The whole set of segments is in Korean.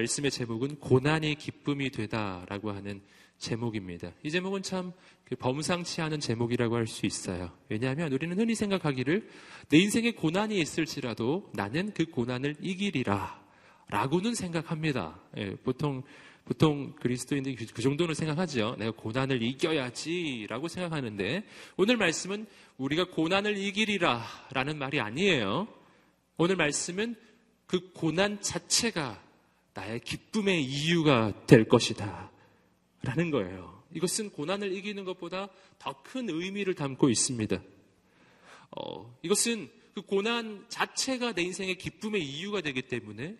말씀의 제목은 고난이 기쁨이 되다라고 하는 제목입니다. 이 제목은 참그 범상치 않은 제목이라고 할 수 있어요. 왜냐하면 우리는 흔히 생각하기를 내 인생에 고난이 있을지라도 나는 그 고난을 이기리라 라고는 생각합니다. 예, 보통 보통 그리스도인들이 그, 그 정도는 생각하죠. 내가 고난을 이겨야지라고 생각하는데 오늘 말씀은 우리가 고난을 이기리라 라는 말이 아니에요. 오늘 말씀은 그 고난 자체가 나의 기쁨의 이유가 될 것이다. 라는 거예요. 이것은 고난을 이기는 것보다 더 큰 의미를 담고 있습니다. 어, 이것은 그 고난 자체가 내 인생의 기쁨의 이유가 되기 때문에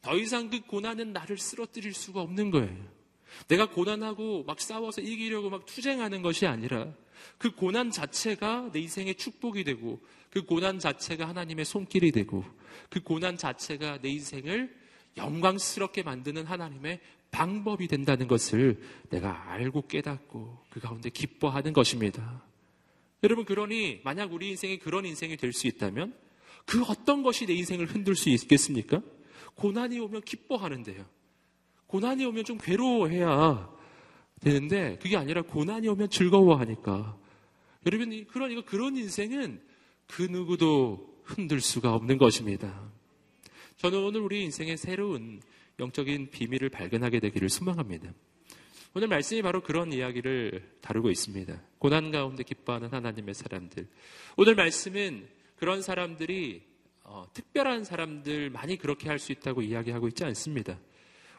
더 이상 그 고난은 나를 쓰러뜨릴 수가 없는 거예요. 내가 고난하고 막 싸워서 이기려고 막 투쟁하는 것이 아니라 그 고난 자체가 내 인생의 축복이 되고 그 고난 자체가 하나님의 손길이 되고 그 고난 자체가 내 인생을 영광스럽게 만드는 하나님의 방법이 된다는 것을 내가 알고 깨닫고 그 가운데 기뻐하는 것입니다. 여러분, 그러니 만약 우리 인생이 그런 인생이 될 수 있다면 그 어떤 것이 내 인생을 흔들 수 있겠습니까? 고난이 오면 기뻐하는데요. 고난이 오면 좀 괴로워해야 되는데 그게 아니라 고난이 오면 즐거워하니까. 여러분, 그러니까 그런 인생은 그 누구도 흔들 수가 없는 것입니다. 저는 오늘 우리 인생의 새로운 영적인 비밀을 발견하게 되기를 소망합니다. 오늘 말씀이 바로 그런 이야기를 다루고 있습니다. 고난 가운데 기뻐하는 하나님의 사람들. 오늘 말씀은 그런 사람들이 어, 특별한 사람들 많이 그렇게 할 수 있다고 이야기하고 있지 않습니다.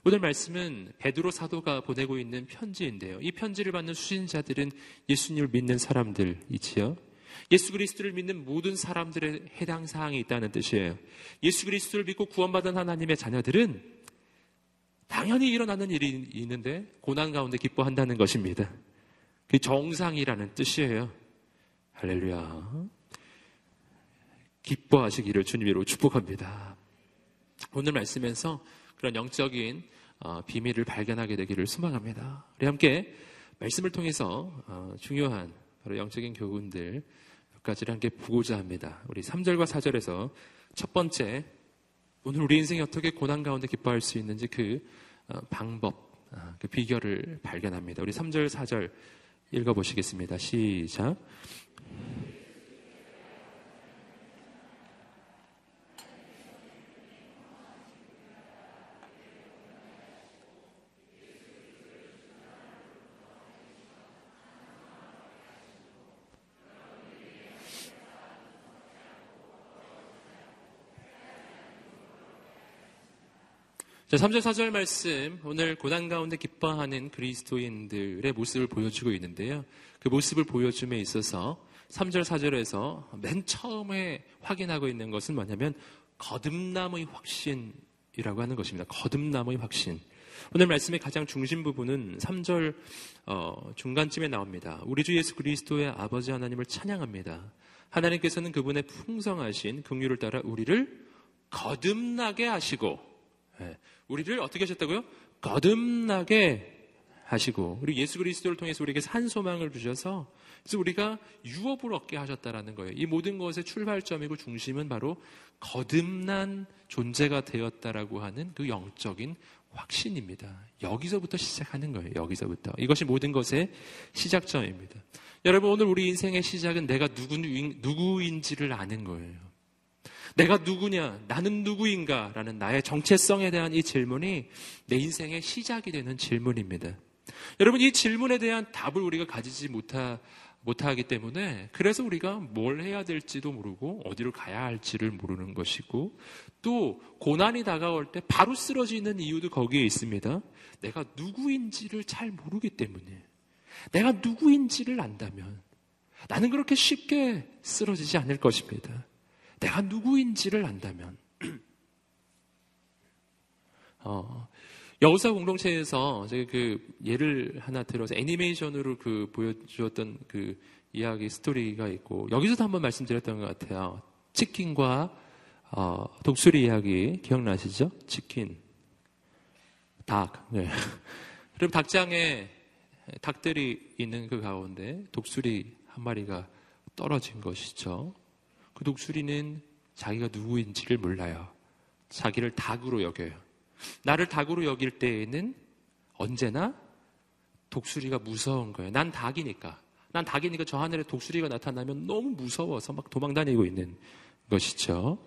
오늘 말씀은 베드로 사도가 보내고 있는 편지인데요. 이 편지를 받는 수신자들은 예수님을 믿는 사람들이지요. 예수 그리스도를 믿는 모든 사람들의 해당 사항이 있다는 뜻이에요. 예수 그리스도를 믿고 구원받은 하나님의 자녀들은 당연히 일어나는 일이 있는데 고난 가운데 기뻐한다는 것입니다. 그 정상이라는 뜻이에요. 할렐루야. 기뻐하시기를 주님으로 축복합니다. 오늘 말씀에서 그런 영적인 어, 비밀을 발견하게 되기를 소망합니다. 우리 함께 말씀을 통해서 어, 중요한 바로 영적인 교훈들 몇 가지를 함께 보고자 합니다. 우리 3절과 4절에서 첫 번째 오늘 우리 인생이 어떻게 고난 가운데 기뻐할 수 있는지 그 어, 방법, 그 비결을 발견합니다. 우리 3절, 4절 읽어보시겠습니다. 시작. 자, 3절, 4절 말씀, 오늘 고난 가운데 기뻐하는 그리스도인들의 모습을 보여주고 있는데요. 그 모습을 보여줌에 있어서 3절, 4절에서 맨 처음에 확인하고 있는 것은 뭐냐면 거듭남의 확신이라고 하는 것입니다. 거듭남의 확신. 오늘 말씀의 가장 중심 부분은 3절 어, 중간쯤에 나옵니다. 우리 주 예수 그리스도의 아버지 하나님을 찬양합니다. 하나님께서는 그분의 풍성하신 긍휼을 따라 우리를 거듭나게 하시고 예, 우리를 어떻게 하셨다고요? 거듭나게 하시고 우리 예수 그리스도를 통해서 우리에게 산 소망을 주셔서 그래서 우리가 유업을 얻게 하셨다라는 거예요. 이 모든 것의 출발점이고 중심은 바로 거듭난 존재가 되었다라고 하는 그 영적인 확신입니다. 여기서부터 시작하는 거예요. 여기서부터. 이것이 모든 것의 시작점입니다. 여러분 오늘 우리 인생의 시작은 내가 누구, 누구인지를 아는 거예요. 내가 누구냐? 나는 누구인가? 라는 나의 정체성에 대한 이 질문이 내 인생의 시작이 되는 질문입니다. 여러분, 이 질문에 대한 답을 우리가 가지지 못하, 못하기 때문에 그래서 우리가 뭘 해야 될지도 모르고 어디로 가야 할지를 모르는 것이고 또 고난이 다가올 때 바로 쓰러지는 이유도 거기에 있습니다. 내가 누구인지를 잘 모르기 때문에 내가 누구인지를 안다면 나는 그렇게 쉽게 쓰러지지 않을 것입니다. 내가 누구인지를 안다면, 어, 여우사 공동체에서 제가 그 예를 하나 들어서 애니메이션으로 그 보여주었던 그 이야기 스토리가 있고 여기서도 한번 말씀드렸던 것 같아요. 치킨과 어, 독수리 이야기 기억나시죠? 치킨, 닭. 네. 그럼 닭장에 닭들이 있는 그 가운데 독수리 한 마리가 떨어진 것이죠. 그 독수리는 자기가 누구인지를 몰라요. 자기를 닭으로 여겨요. 나를 닭으로 여길 때에는 언제나 독수리가 무서운 거예요. 난 닭이니까. 난 닭이니까 저 하늘에 독수리가 나타나면 너무 무서워서 막 도망다니고 있는 것이죠.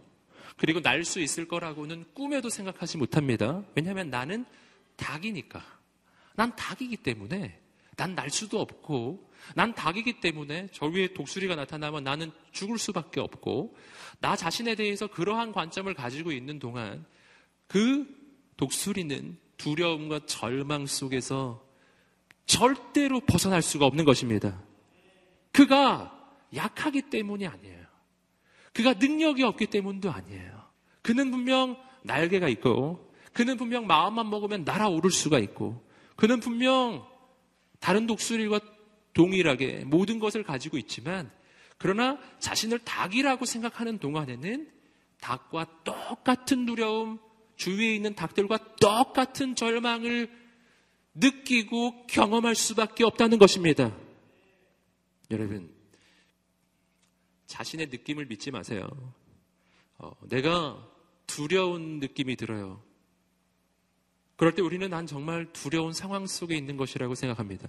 그리고 날 수 있을 거라고는 꿈에도 생각하지 못합니다. 왜냐하면 나는 닭이니까. 난 닭이기 때문에 난 날 수도 없고 난 닭이기 때문에 저 위에 독수리가 나타나면 나는 죽을 수밖에 없고 나 자신에 대해서 그러한 관점을 가지고 있는 동안 그 독수리는 두려움과 절망 속에서 절대로 벗어날 수가 없는 것입니다. 그가 약하기 때문이 아니에요. 그가 능력이 없기 때문도 아니에요. 그는 분명 날개가 있고, 그는 분명 마음만 먹으면 날아오를 수가 있고, 그는 분명 다른 독수리와 동일하게 모든 것을 가지고 있지만, 그러나 자신을 닭이라고 생각하는 동안에는 닭과 똑같은 두려움, 주위에 있는 닭들과 똑같은 절망을 느끼고 경험할 수밖에 없다는 것입니다. 여러분, 자신의 느낌을 믿지 마세요. 어, 내가 두려운 느낌이 들어요. 그럴 때 우리는 난 정말 두려운 상황 속에 있는 것이라고 생각합니다.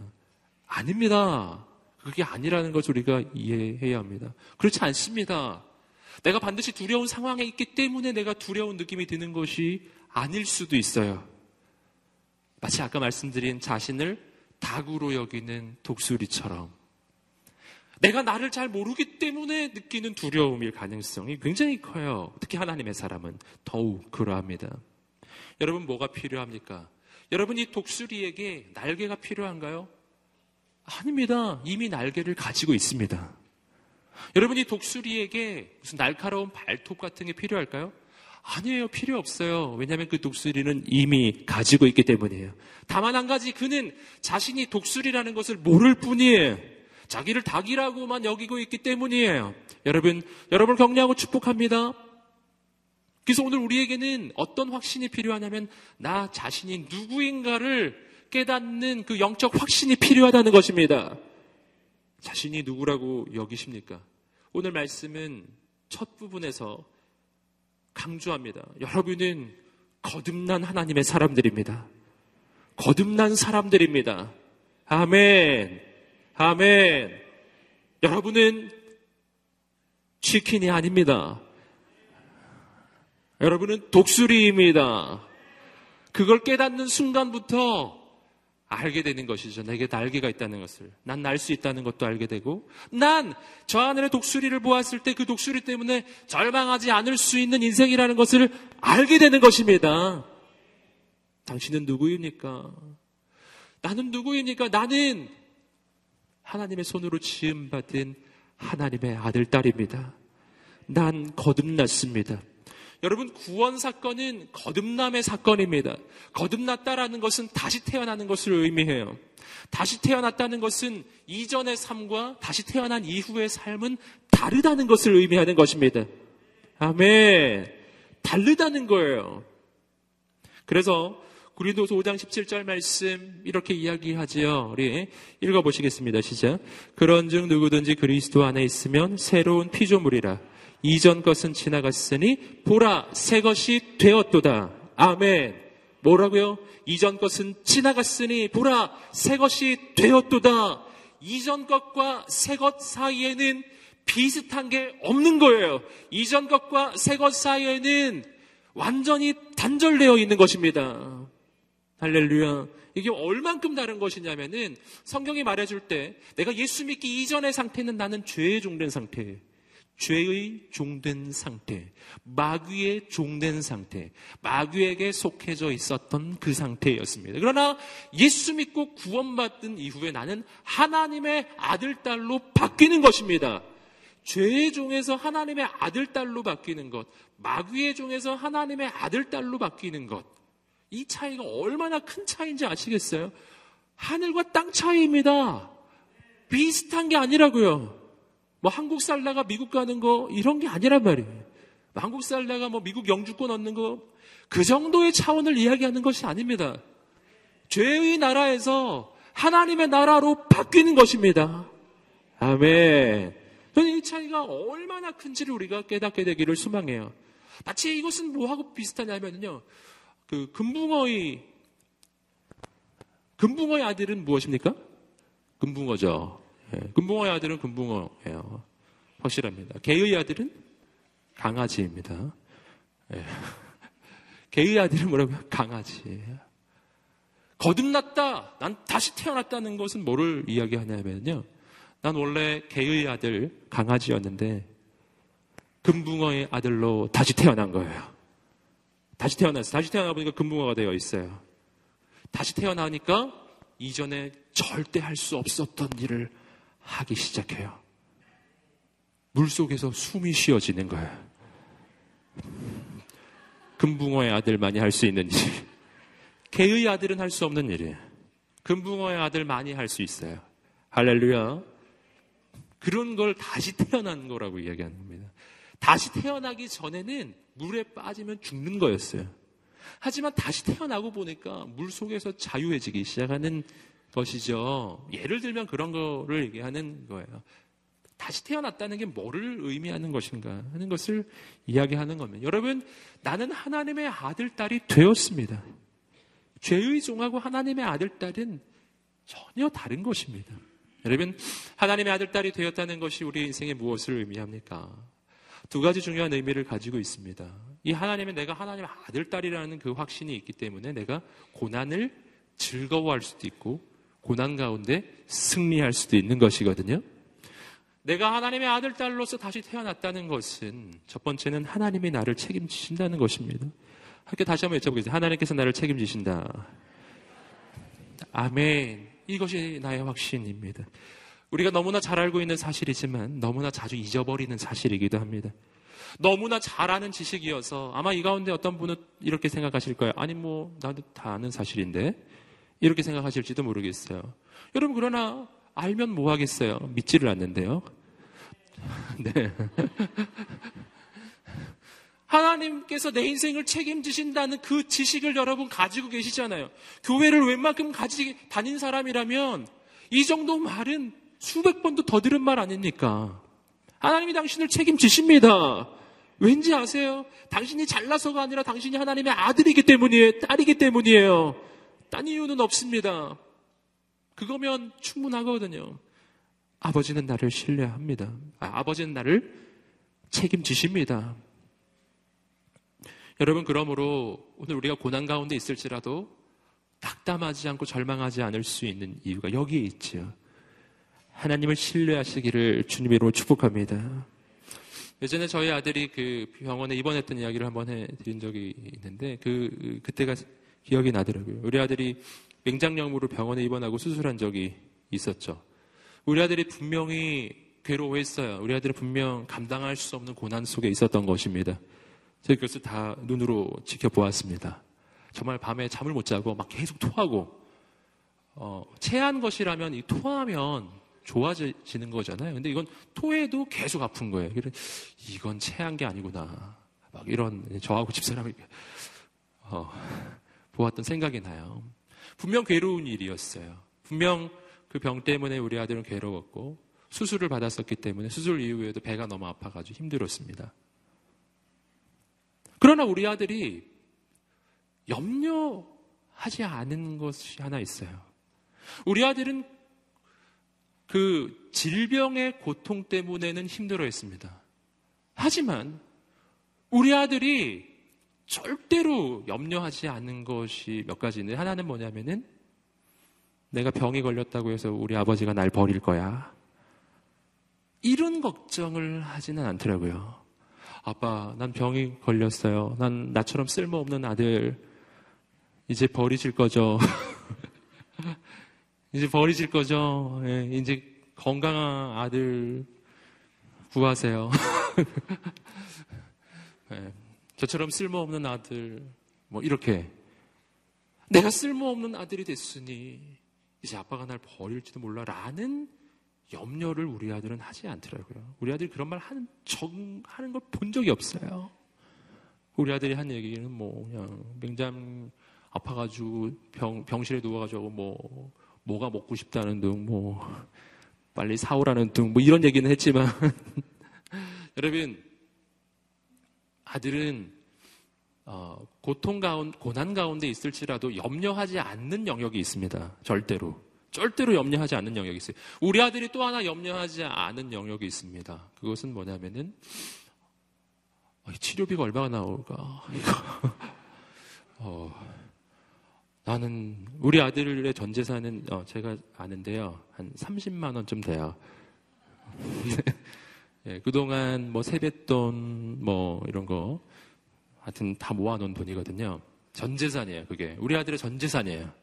아닙니다. 그게 아니라는 것을 우리가 이해해야 합니다. 그렇지 않습니다. 내가 반드시 두려운 상황에 있기 때문에 내가 두려운 느낌이 드는 것이 아닐 수도 있어요. 마치 아까 말씀드린 자신을 닭으로 여기는 독수리처럼 내가 나를 잘 모르기 때문에 느끼는 두려움일 가능성이 굉장히 커요. 특히 하나님의 사람은 더욱 그러합니다. 여러분 뭐가 필요합니까? 여러분 이 독수리에게 날개가 필요한가요? 아닙니다. 이미 날개를 가지고 있습니다. 여러분 이 독수리에게 무슨 날카로운 발톱 같은 게 필요할까요? 아니에요. 필요 없어요. 왜냐하면 그 독수리는 이미 가지고 있기 때문이에요. 다만 한 가지 그는 자신이 독수리라는 것을 모를 뿐이에요. 자기를 닭이라고만 여기고 있기 때문이에요. 여러분, 여러분을 격려하고 축복합니다. 그래서 오늘 우리에게는 어떤 확신이 필요하냐면 나 자신이 누구인가를 깨닫는 그 영적 확신이 필요하다는 것입니다. 자신이 누구라고 여기십니까? 오늘 말씀은 첫 부분에서 강조합니다. 여러분은 거듭난 하나님의 사람들입니다. 거듭난 사람들입니다. 아멘. 아멘. 여러분은 치킨이 아닙니다. 여러분은 독수리입니다. 그걸 깨닫는 순간부터 알게 되는 것이죠. 내게 날개가 있다는 것을. 난 날 수 있다는 것도 알게 되고, 난 저 하늘의 독수리를 보았을 때 그 독수리 때문에 절망하지 않을 수 있는 인생이라는 것을 알게 되는 것입니다. 당신은 누구입니까? 나는 누구입니까? 나는 하나님의 손으로 지음받은 하나님의 아들, 딸입니다. 난 거듭났습니다. 여러분 구원 사건은 거듭남의 사건입니다. 거듭났다라는 것은 다시 태어나는 것을 의미해요. 다시 태어났다는 것은 이전의 삶과 다시 태어난 이후의 삶은 다르다는 것을 의미하는 것입니다. 아멘. 다르다는 거예요. 그래서 구리도서 5장 17절 말씀 이렇게 이야기하지요. 우리 읽어보시겠습니다. 시작. 그런즉 누구든지 그리스도 안에 있으면 새로운 피조물이라. 이전 것은 지나갔으니 보라 새 것이 되었도다. 아멘. 뭐라고요? 이전 것은 지나갔으니 보라 새 것이 되었도다. 이전 것과 새 것 사이에는 비슷한 게 없는 거예요. 이전 것과 새 것 사이에는 완전히 단절되어 있는 것입니다. 할렐루야. 이게 얼만큼 다른 것이냐면은 성경이 말해줄 때 내가 예수 믿기 이전의 상태는 나는 죄에 종된 상태예요. 죄의 종된 상태, 마귀의 종된 상태, 마귀에게 속해져 있었던 그 상태였습니다. 그러나 예수 믿고 구원받은 이후에 나는 하나님의 아들, 딸로 바뀌는 것입니다. 죄의 종에서 하나님의 아들, 딸로 바뀌는 것, 마귀의 종에서 하나님의 아들, 딸로 바뀌는 것. 이 차이가 얼마나 큰 차이인지 아시겠어요? 하늘과 땅 차이입니다. 비슷한 게 아니라고요. 뭐 한국 살다가 미국 가는 거 이런 게 아니란 말이에요. 한국 살다가 뭐 미국 영주권 얻는 거 그 정도의 차원을 이야기하는 것이 아닙니다. 죄의 나라에서 하나님의 나라로 바뀌는 것입니다. 아멘. 저는 이 차이가 얼마나 큰지를 우리가 깨닫게 되기를 소망해요. 마치 이것은 뭐하고 비슷하냐면요. 그 금붕어의 금붕어의 아들은 무엇입니까? 금붕어죠. 예, 금붕어의 아들은 금붕어예요. 확실합니다. 개의 아들은 강아지입니다. 예. 개의 아들은 뭐라고요? 강아지. 거듭났다. 난 다시 태어났다는 것은 뭐를 이야기하냐면요. 난 원래 개의 아들 강아지였는데 금붕어의 아들로 다시 태어난 거예요. 다시 태어났어요. 다시 태어나 보니까 금붕어가 되어 있어요. 다시 태어나니까 이전에 절대 할 수 없었던 일을 하기 시작해요. 물 속에서 숨이 쉬어지는 거예요. 금붕어의 아들만이 할 수 있는 일. 개의 아들은 할 수 없는 일이에요. 금붕어의 아들만이 할 수 있어요. 할렐루야. 그런 걸 다시 태어난 거라고 이야기하는 겁니다. 다시 태어나기 전에는 물에 빠지면 죽는 거였어요. 하지만 다시 태어나고 보니까 물 속에서 자유해지기 시작하는 것이죠. 예를 들면 그런 거를 얘기하는 거예요. 다시 태어났다는 게 뭐를 의미하는 것인가 하는 것을 이야기하는 겁니다. 여러분, 나는 하나님의 아들, 딸이 되었습니다. 죄의 종하고 하나님의 아들, 딸은 전혀 다른 것입니다. 여러분, 하나님의 아들, 딸이 되었다는 것이 우리 인생에 무엇을 의미합니까? 두 가지 중요한 의미를 가지고 있습니다. 이 하나님은 내가 하나님의 아들, 딸이라는 그 확신이 있기 때문에 내가 고난을 즐거워할 수도 있고, 고난 가운데 승리할 수도 있는 것이거든요. 내가 하나님의 아들, 딸로서 다시 태어났다는 것은 첫 번째는 하나님이 나를 책임지신다는 것입니다. 함께 다시 한번 여쭤보겠습니다. 하나님께서 나를 책임지신다. 아멘. 이것이 나의 확신입니다. 우리가 너무나 잘 알고 있는 사실이지만 너무나 자주 잊어버리는 사실이기도 합니다. 너무나 잘 아는 지식이어서 아마 이 가운데 어떤 분은 이렇게 생각하실 거예요. 아니, 뭐, 나도 다 아는 사실인데. 이렇게 생각하실지도 모르겠어요. 여러분, 그러나 알면 뭐 하겠어요? 믿지를 않는데요. 네. 하나님께서 내 인생을 책임지신다는 그 지식을 여러분 가지고 계시잖아요. 교회를 웬만큼 가지 다닌 사람이라면 이 정도 말은 수백 번도 더 들은 말 아닙니까? 하나님이 당신을 책임지십니다. 왠지 아세요? 당신이 잘나서가 아니라 당신이 하나님의 아들이기 때문이에요. 딸이기 때문이에요. 딴 이유는 없습니다. 그거면 충분하거든요. 아버지는 나를 신뢰합니다. 아, 아버지는 나를 책임지십니다. 여러분, 그러므로 오늘 우리가 고난 가운데 있을지라도 낙담하지 않고 절망하지 않을 수 있는 이유가 여기에 있지요. 하나님을 신뢰하시기를 주님으로 축복합니다. 예전에 저희 아들이 그 병원에 입원했던 이야기를 한번 해드린 적이 있는데 그 그때가 기억이 나더라고요. 우리 아들이 맹장염으로 병원에 입원하고 수술한 적이 있었죠. 우리 아들이 분명히 괴로워했어요. 우리 아들은 분명 감당할 수 없는 고난 속에 있었던 것입니다. 제가 그것을 다 눈으로 지켜보았습니다. 정말 밤에 잠을 못 자고 막 계속 토하고 어, 체한 것이라면 이 토하면 좋아지는 거잖아요. 근데 이건 토해도 계속 아픈 거예요. 이건 체한 게 아니구나. 막 이런 저하고 집사람이 어, 보았던 생각이 나요. 분명 괴로운 일이었어요. 분명 그 병 때문에 우리 아들은 괴로웠고 수술을 받았었기 때문에 수술 이후에도 배가 너무 아파가지고 힘들었습니다. 그러나 우리 아들이 염려하지 않은 것이 하나 있어요. 우리 아들은 그 질병의 고통 때문에는 힘들어 했습니다. 하지만 우리 아들이 절대로 염려하지 않는 것이 몇 가지인데 하나는 뭐냐면은 내가 병이 걸렸다고 해서 우리 아버지가 날 버릴 거야. 이런 걱정을 하지는 않더라고요. 아빠, 난 병이 걸렸어요. 난 나처럼 쓸모없는 아들 이제 버리실 거죠. 이제 버리실 거죠. 예, 이제 건강한 아들 구하세요. 예, 저처럼 쓸모없는 아들, 뭐 이렇게. 내가 쓸모없는 아들이 됐으니 이제 아빠가 날 버릴지도 몰라 라는 염려를 우리 아들은 하지 않더라고요. 우리 아들이 그런 말 하는, 정, 하는 걸 본 적이 없어요. 우리 아들이 한 얘기는 뭐, 그냥, 맹장 아파가지고 병, 병실에 누워가지고 뭐, 뭐가 먹고 싶다는 등, 뭐, 빨리 사오라는 등, 뭐 이런 얘기는 했지만, 여러분, 아들은 어, 고통 가운데, 고난 가운데 있을지라도 염려하지 않는 영역이 있습니다. 절대로. 절대로 염려하지 않는 영역이 있어요. 우리 아들이 또 하나 염려하지 않은 영역이 있습니다. 그것은 뭐냐면은, 어, 치료비가 얼마나 나올까? 어, 나는, 우리 아들의 전 재산은, 어, 제가 아는데요. 한 30만 원쯤 돼요. 예, 그동안 뭐 세뱃돈, 뭐 이런 거, 하여튼 다 모아놓은 돈이거든요. 전 재산이에요, 그게. 우리 아들의 전 재산이에요.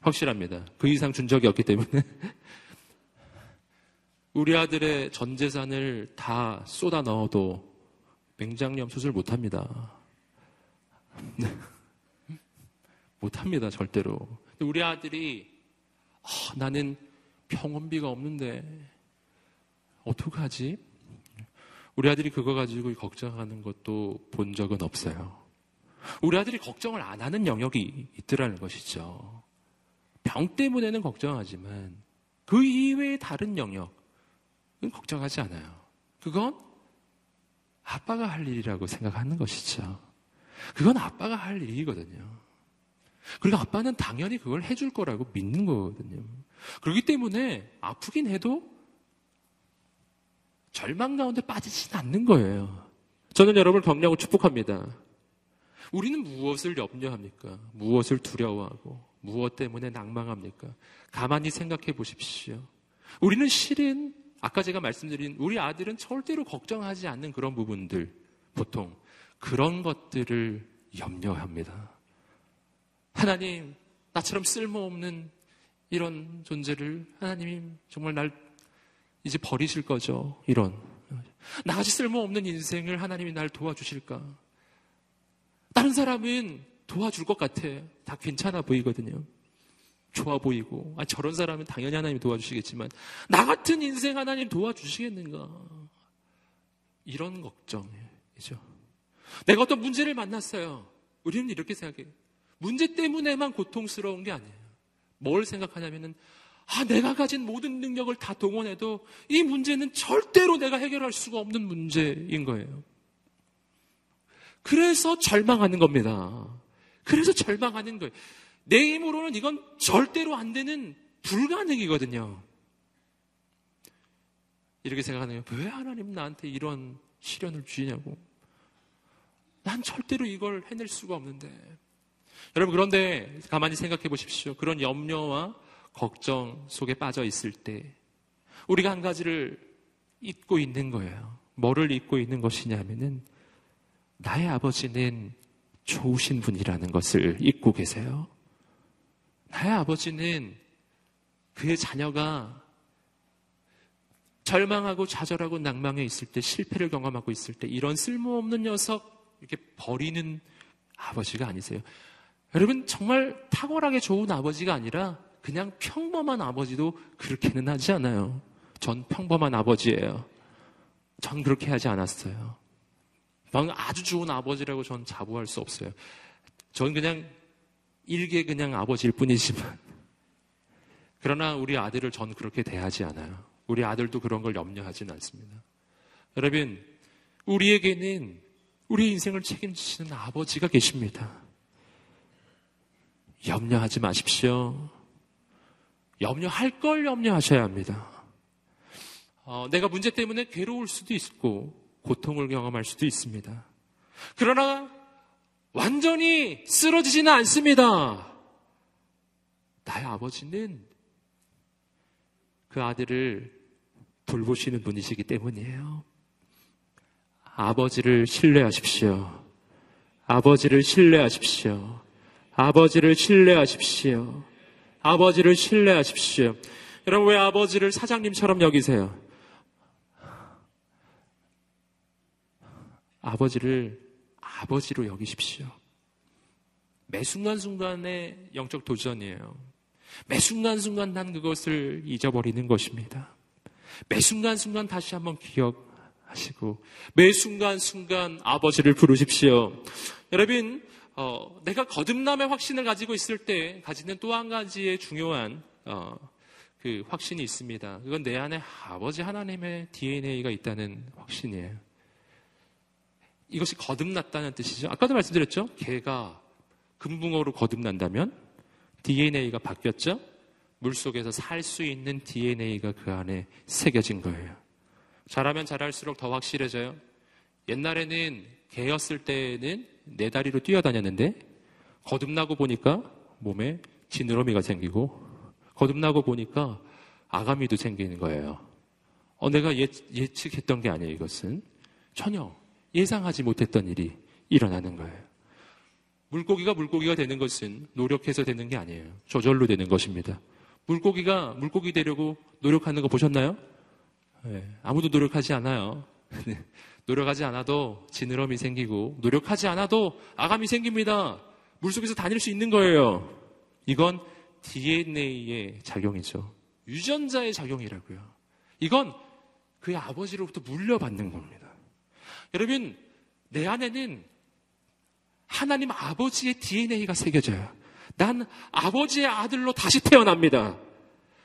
확실합니다. 그 이상 준 적이 없기 때문에. 우리 아들의 전 재산을 다 쏟아 넣어도 맹장염 수술 못 합니다. 못 합니다, 절대로. 우리 아들이, 아, 나는 병원비가 없는데, 어떡하지? 우리 아들이 그거 가지고 걱정하는 것도 본 적은 없어요. 우리 아들이 걱정을 안 하는 영역이 있더라는 것이죠. 병 때문에는 걱정하지만 그 이외의 다른 영역은 걱정하지 않아요. 그건 아빠가 할 일이라고 생각하는 것이죠. 그건 아빠가 할 일이거든요. 그리고 아빠는 당연히 그걸 해줄 거라고 믿는 거거든요. 그렇기 때문에 아프긴 해도 절망 가운데 빠지진 않는 거예요. 저는 여러분을 격려하고 축복합니다. 우리는 무엇을 염려합니까? 무엇을 두려워하고 무엇 때문에 낭망합니까? 가만히 생각해 보십시오. 우리는 실은 아까 제가 말씀드린 우리 아들은 절대로 걱정하지 않는 그런 부분들 보통 그런 것들을 염려합니다. 하나님, 나처럼 쓸모없는 이런 존재를 하나님이 정말 날 이제 버리실 거죠. 이런. 나같이 쓸모없는 인생을 하나님이 날 도와주실까? 다른 사람은 도와줄 것 같아. 다 괜찮아 보이거든요. 좋아 보이고. 아, 저런 사람은 당연히 하나님이 도와주시겠지만, 나 같은 인생 하나님 도와주시겠는가? 이런 걱정이죠. 내가 어떤 문제를 만났어요. 우리는 이렇게 생각해요. 문제 때문에만 고통스러운 게 아니에요. 뭘 생각하냐면은, 아, 내가 가진 모든 능력을 다 동원해도 이 문제는 절대로 내가 해결할 수가 없는 문제인 거예요. 그래서 절망하는 겁니다. 그래서 절망하는 거예요. 내 힘으로는 이건 절대로 안 되는 불가능이거든요. 이렇게 생각하네요. 왜 하나님 나한테 이런 시련을 주시냐고. 난 절대로 이걸 해낼 수가 없는데. 여러분, 그런데 가만히 생각해 보십시오. 그런 염려와 걱정 속에 빠져 있을 때 우리가 한 가지를 잊고 있는 거예요. 뭐를 잊고 있는 것이냐면은 나의 아버지는 좋으신 분이라는 것을 잊고 계세요. 나의 아버지는 그의 자녀가 절망하고 좌절하고 낭망해 있을 때, 실패를 경험하고 있을 때, 이런 쓸모없는 녀석, 이렇게 버리는 아버지가 아니세요. 여러분, 정말 탁월하게 좋은 아버지가 아니라 그냥 평범한 아버지도 그렇게는 하지 않아요. 전 평범한 아버지예요. 전 그렇게 하지 않았어요. 방 아주 좋은 아버지라고 전 자부할 수 없어요. 전 그냥 일개 그냥 아버지일 뿐이지만 그러나 우리 아들을 전 그렇게 대하지 않아요. 우리 아들도 그런 걸 염려하지는 않습니다. 여러분, 우리에게는 우리 인생을 책임지시는 아버지가 계십니다. 염려하지 마십시오. 염려할 걸 염려하셔야 합니다. 어, 내가 문제 때문에 괴로울 수도 있고 고통을 경험할 수도 있습니다. 그러나 완전히 쓰러지지는 않습니다. 나의 아버지는 그 아들을 돌보시는 분이시기 때문이에요. 아버지를 신뢰하십시오. 아버지를 신뢰하십시오. 아버지를 신뢰하십시오. 아버지를 신뢰하십시오. 여러분, 왜 아버지를 사장님처럼 여기세요? 아버지를 아버지로 여기십시오. 매 순간순간의 영적 도전이에요. 매 순간순간 난 그것을 잊어버리는 것입니다. 매 순간순간 다시 한번 기억하시고, 매 순간순간 아버지를 부르십시오. 여러분, 어, 내가 거듭남의 확신을 가지고 있을 때 가지는 또 한 가지의 중요한 어, 그 확신이 있습니다. 그건 내 안에 아버지 하나님의 DNA가 있다는 확신이에요. 이것이 거듭났다는 뜻이죠. 아까도 말씀드렸죠. 개가 금붕어로 거듭난다면 DNA가 바뀌었죠. 물 속에서 살 수 있는 DNA가 그 안에 새겨진 거예요. 자라면 자랄수록 더 확실해져요. 옛날에는 개였을 때는 네 다리로 뛰어다녔는데 거듭나고 보니까 몸에 지느러미가 생기고 거듭나고 보니까 아가미도 생기는 거예요. 어, 내가 예, 예측했던 게 아니에요, 이것은. 전혀 예상하지 못했던 일이 일어나는 거예요. 물고기가 물고기가 되는 것은 노력해서 되는 게 아니에요. 저절로 되는 것입니다. 물고기가 물고기 되려고 노력하는 거 보셨나요? 네, 아무도 노력하지 않아요. 네, 노력하지 않아도 지느러미 생기고 노력하지 않아도 아감이 생깁니다. 물속에서 다닐 수 있는 거예요. 이건 DNA의 작용이죠. 유전자의 작용이라고요. 이건 그의 아버지로부터 물려받는 겁니다. 여러분, 내 안에는 하나님 아버지의 DNA가 새겨져요. 난 아버지의 아들로 다시 태어납니다.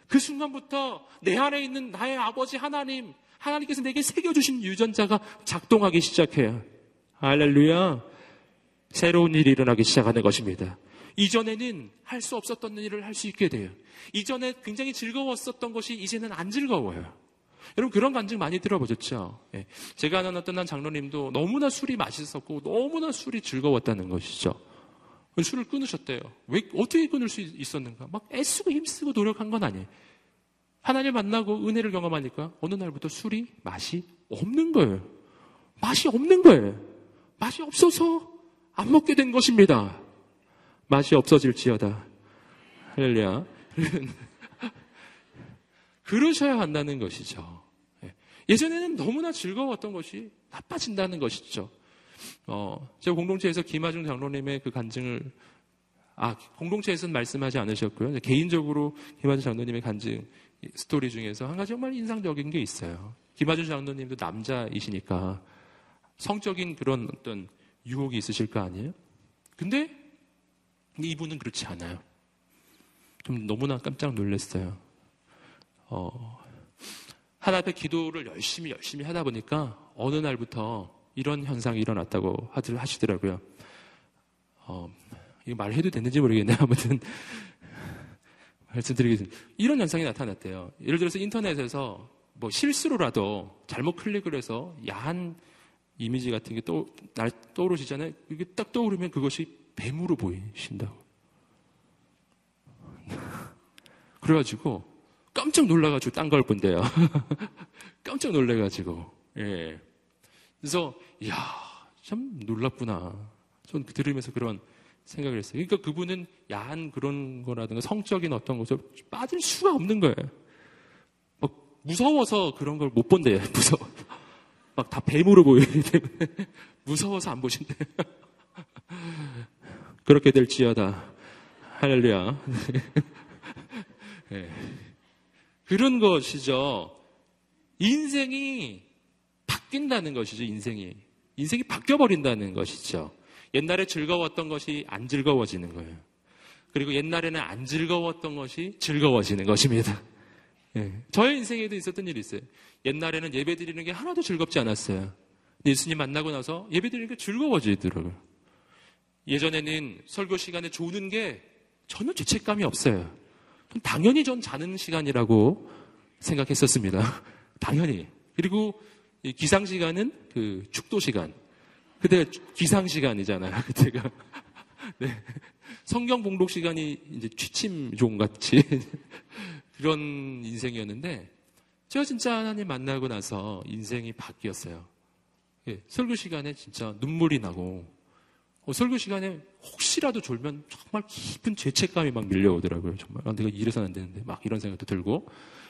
그 순간부터 내 안에 있는 나의 아버지 하나님, 하나님께서 내게 새겨주신 유전자가 작동하기 시작해요. 할렐루야. 새로운 일이 일어나기 시작하는 것입니다. 이전에는 할 수 없었던 일을 할 수 있게 돼요. 이전에 굉장히 즐거웠었던 것이 이제는 안 즐거워요. 여러분 그런 간증 많이 들어보셨죠? 예. 제가 아는 어떤 한 장로님도 너무나 술이 맛있었고 너무나 술이 즐거웠다는 것이죠. 술을 끊으셨대요. 왜 어떻게 끊을 수 있었는가? 막 애쓰고 힘쓰고 노력한 건 아니에요. 하나님 만나고 은혜를 경험하니까 어느 날부터 술이 맛이 없는 거예요. 맛이 없는 거예요. 맛이 없어서 안 먹게 된 것입니다. 맛이 없어질지어다. 할렐루야. 그러셔야 한다는 것이죠. 예. 예전에는 너무나 즐거웠던 것이 나빠진다는 것이죠. 어, 제가 공동체에서 김하중 장로님의 그 간증을 아, 공동체에서는 말씀하지 않으셨고요. 개인적으로 김하중 장로님의 간증 스토리 중에서 한 가지 정말 인상적인 게 있어요. 김하중 장로님도 남자이시니까 성적인 그런 어떤 유혹이 있으실 거 아니에요? 근데 이분은 그렇지 않아요. 좀 너무나 깜짝 놀랐어요. 어, 하나 앞에 기도를 열심히 열심히 하다 보니까 어느 날부터 이런 현상이 일어났다고 하시더라고요. 어, 이거 말해도 되는지 모르겠네요. 아무튼 말씀드리겠습니다. 이런 현상이 나타났대요. 예를 들어서 인터넷에서 뭐 실수로라도 잘못 클릭을 해서 야한 이미지 같은 게 또, 날 떠오르시잖아요. 이게 딱 떠오르면 그것이 뱀으로 보이신다고. 그래가지고 깜짝 놀라가지고 딴 걸 본대요. 깜짝 놀래가지고. 예. 그래서, 이야, 참 놀랍구나. 전 들으면서 그런 생각을 했어요. 그러니까 그분은 야한 그런 거라든가 성적인 어떤 것을 빠질 수가 없는 거예요. 막 무서워서 그런 걸 못 본대요. 무서워. 막 다 뱀으로 보이기 때문에. 무서워서 안 보신대. 그렇게 될지어다. 할렐루야. 네. 그런 것이죠. 인생이 바뀐다는 것이죠, 인생이. 인생이 바뀌어버린다는 것이죠. 옛날에 즐거웠던 것이 안 즐거워지는 거예요. 그리고 옛날에는 안 즐거웠던 것이 즐거워지는 것입니다. 예. 저의 인생에도 있었던 일이 있어요. 옛날에는 예배 드리는 게 하나도 즐겁지 않았어요. 예수님 만나고 나서 예배 드리는 게 즐거워지더라고요. 예전에는 설교 시간에 조는 게 전혀 죄책감이 없어요. 당연히 전 자는 시간이라고 생각했었습니다. 당연히. 그리고 기상 시간은 그 축도 시간. 그때 기상 시간이잖아요. 그때가. 네. 성경 봉독 시간이 이제 취침 종 같이 그런 인생이었는데 제가 진짜 하나님 만나고 나서 인생이 바뀌었어요. 예, 설교 시간에 진짜 눈물이 나고 어, 설교 시간에 혹시라도 졸면 정말 깊은 죄책감이 막 밀려오더라고요. 정말 아, 내가 이래서는 안 되는데 막 이런 생각도 들고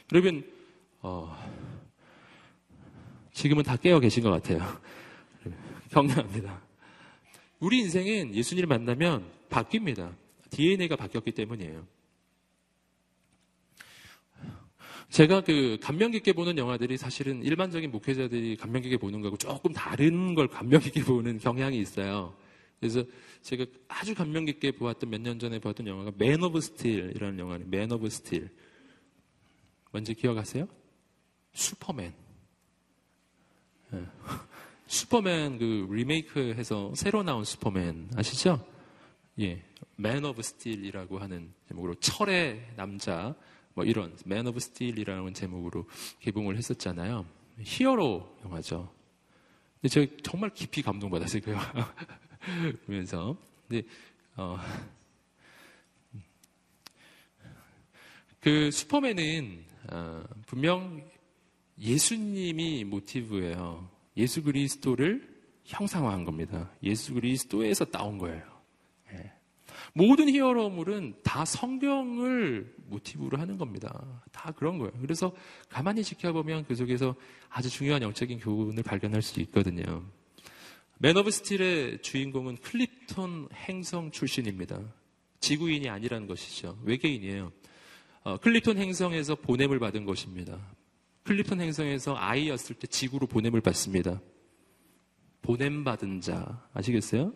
그러면 어, 지금은 다 깨어 계신 것 같아요. 격려합니다. 우리 인생은 예수님을 만나면 바뀝니다. DNA가 바뀌었기 때문이에요. 제가 그 감명 깊게 보는 영화들이 사실은 일반적인 목회자들이 감명 깊게 보는 거하고 조금 다른 걸 감명 깊게 보는 경향이 있어요. 그래서 제가 아주 감명 깊게 보았던 몇 년 전에 보았던 영화가 Man of Steel이라는 영화는 Man of Steel. 뭔지 기억하세요? 슈퍼맨. 네. 슈퍼맨 그 리메이크해서 새로 나온 슈퍼맨 아시죠? 예, Man of Steel이라고 하는 제목으로 철의 남자 뭐 이런 Man of Steel이라는 제목으로 개봉을 했었잖아요. 히어로 영화죠. 근데 저 정말 깊이 감동받았어요. 그 보면서. 근데 어, 그 슈퍼맨은 어, 분명 예수님이 모티브예요. 예수 그리스도를 형상화한 겁니다. 예수 그리스도에서 따온 거예요. 예. 모든 히어로물은 다 성경을 모티브로 하는 겁니다. 다 그런 거예요. 그래서 가만히 지켜보면 그 속에서 아주 중요한 영적인 교훈을 발견할 수 있거든요. Man of Steel의 주인공은 크립톤 행성 출신입니다. 지구인이 아니라는 것이죠. 외계인이에요. 어, 크립톤 행성에서 보냄을 받은 것입니다. 크립톤 행성에서 아이였을 때 지구로 보냄을 받습니다. 보냄받은 자 아시겠어요?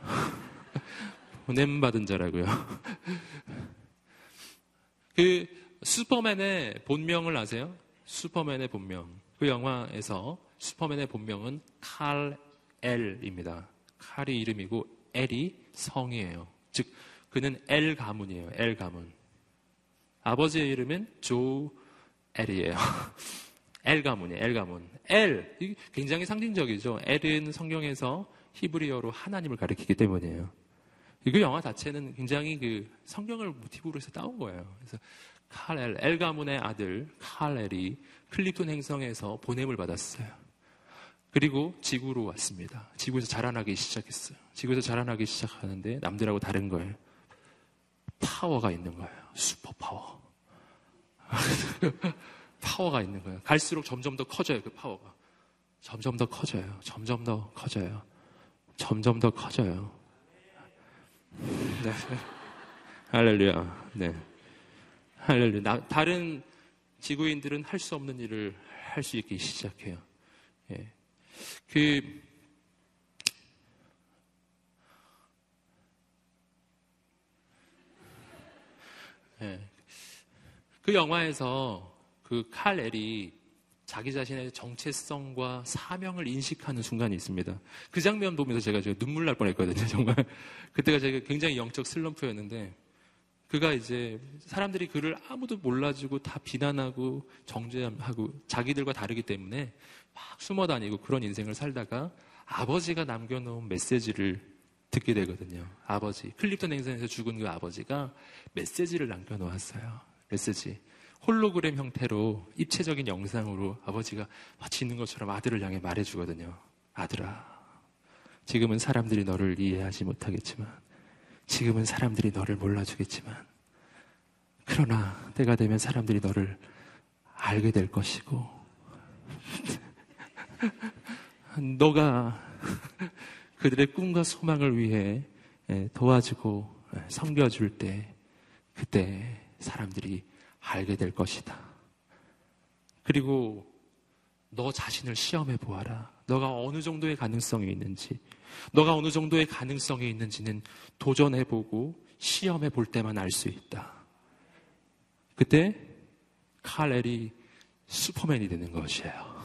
보냄받은 자라고요. 그 슈퍼맨의 본명을 아세요? 슈퍼맨의 본명. 그 영화에서 슈퍼맨의 본명은 칼 엘입니다. 칼이 이름이고 엘이 성이에요. 즉 그는 엘 가문이에요. 엘 가문. 아버지의 이름은 조 엘이에요. 엘 가문이에요. 엘 가문. 엘 굉장히 상징적이죠. 엘은 성경에서 히브리어로 하나님을 가리키기 때문이에요. 그 영화 자체는 굉장히 그 성경을 모티브로 해서 따온 거예요. 그래서 칼엘, 엘 가문의 아들 칼엘이 크립톤 행성에서 보냄을 받았어요. 그리고 지구로 왔습니다. 지구에서 자라나기 시작했어요. 지구에서 자라나기 시작하는데 남들하고 다른 거예요. 파워가 있는 거예요. 슈퍼 파워. 파워가 있는 거예요. 갈수록 점점 더 커져요. 그 파워가. 점점 더 커져요. 점점 더 커져요. 점점 더 커져요. 네. 할렐루야. 네. 할렐루야. 나, 다른 지구인들은 할 수 없는 일을 할 수 있기 시작해요. 예. 그, 예. 그 영화에서 그 칼엘이 자기 자신의 정체성과 사명을 인식하는 순간이 있습니다. 그 장면 보면서 제가 눈물 날 뻔했거든요. 정말 그때가 제가 굉장히 영적 슬럼프였는데 그가 이제 사람들이 그를 아무도 몰라주고 다 비난하고 정죄하고 자기들과 다르기 때문에 막 숨어 다니고 그런 인생을 살다가 아버지가 남겨놓은 메시지를 듣게 되거든요. 아버지 클립턴 행성에서 죽은 그 아버지가 메시지를 남겨놓았어요. 메시지. 홀로그램 형태로 입체적인 영상으로 아버지가 마치 있는 것처럼 아들을 향해 말해주거든요. 아들아, 지금은 사람들이 너를 이해하지 못하겠지만, 지금은 사람들이 너를 몰라주겠지만, 그러나 때가 되면 사람들이 너를 알게 될 것이고, 너가 그들의 꿈과 소망을 위해 예, 도와주고 예, 섬겨줄 때, 그때 사람들이 알게 될 것이다. 그리고 너 자신을 시험해 보아라. 너가 어느 정도의 가능성이 있는지, 너가 어느 정도의 가능성이 있는지는 도전해 보고 시험해 볼 때만 알 수 있다. 그때 칼렐이 슈퍼맨이 되는 것이에요.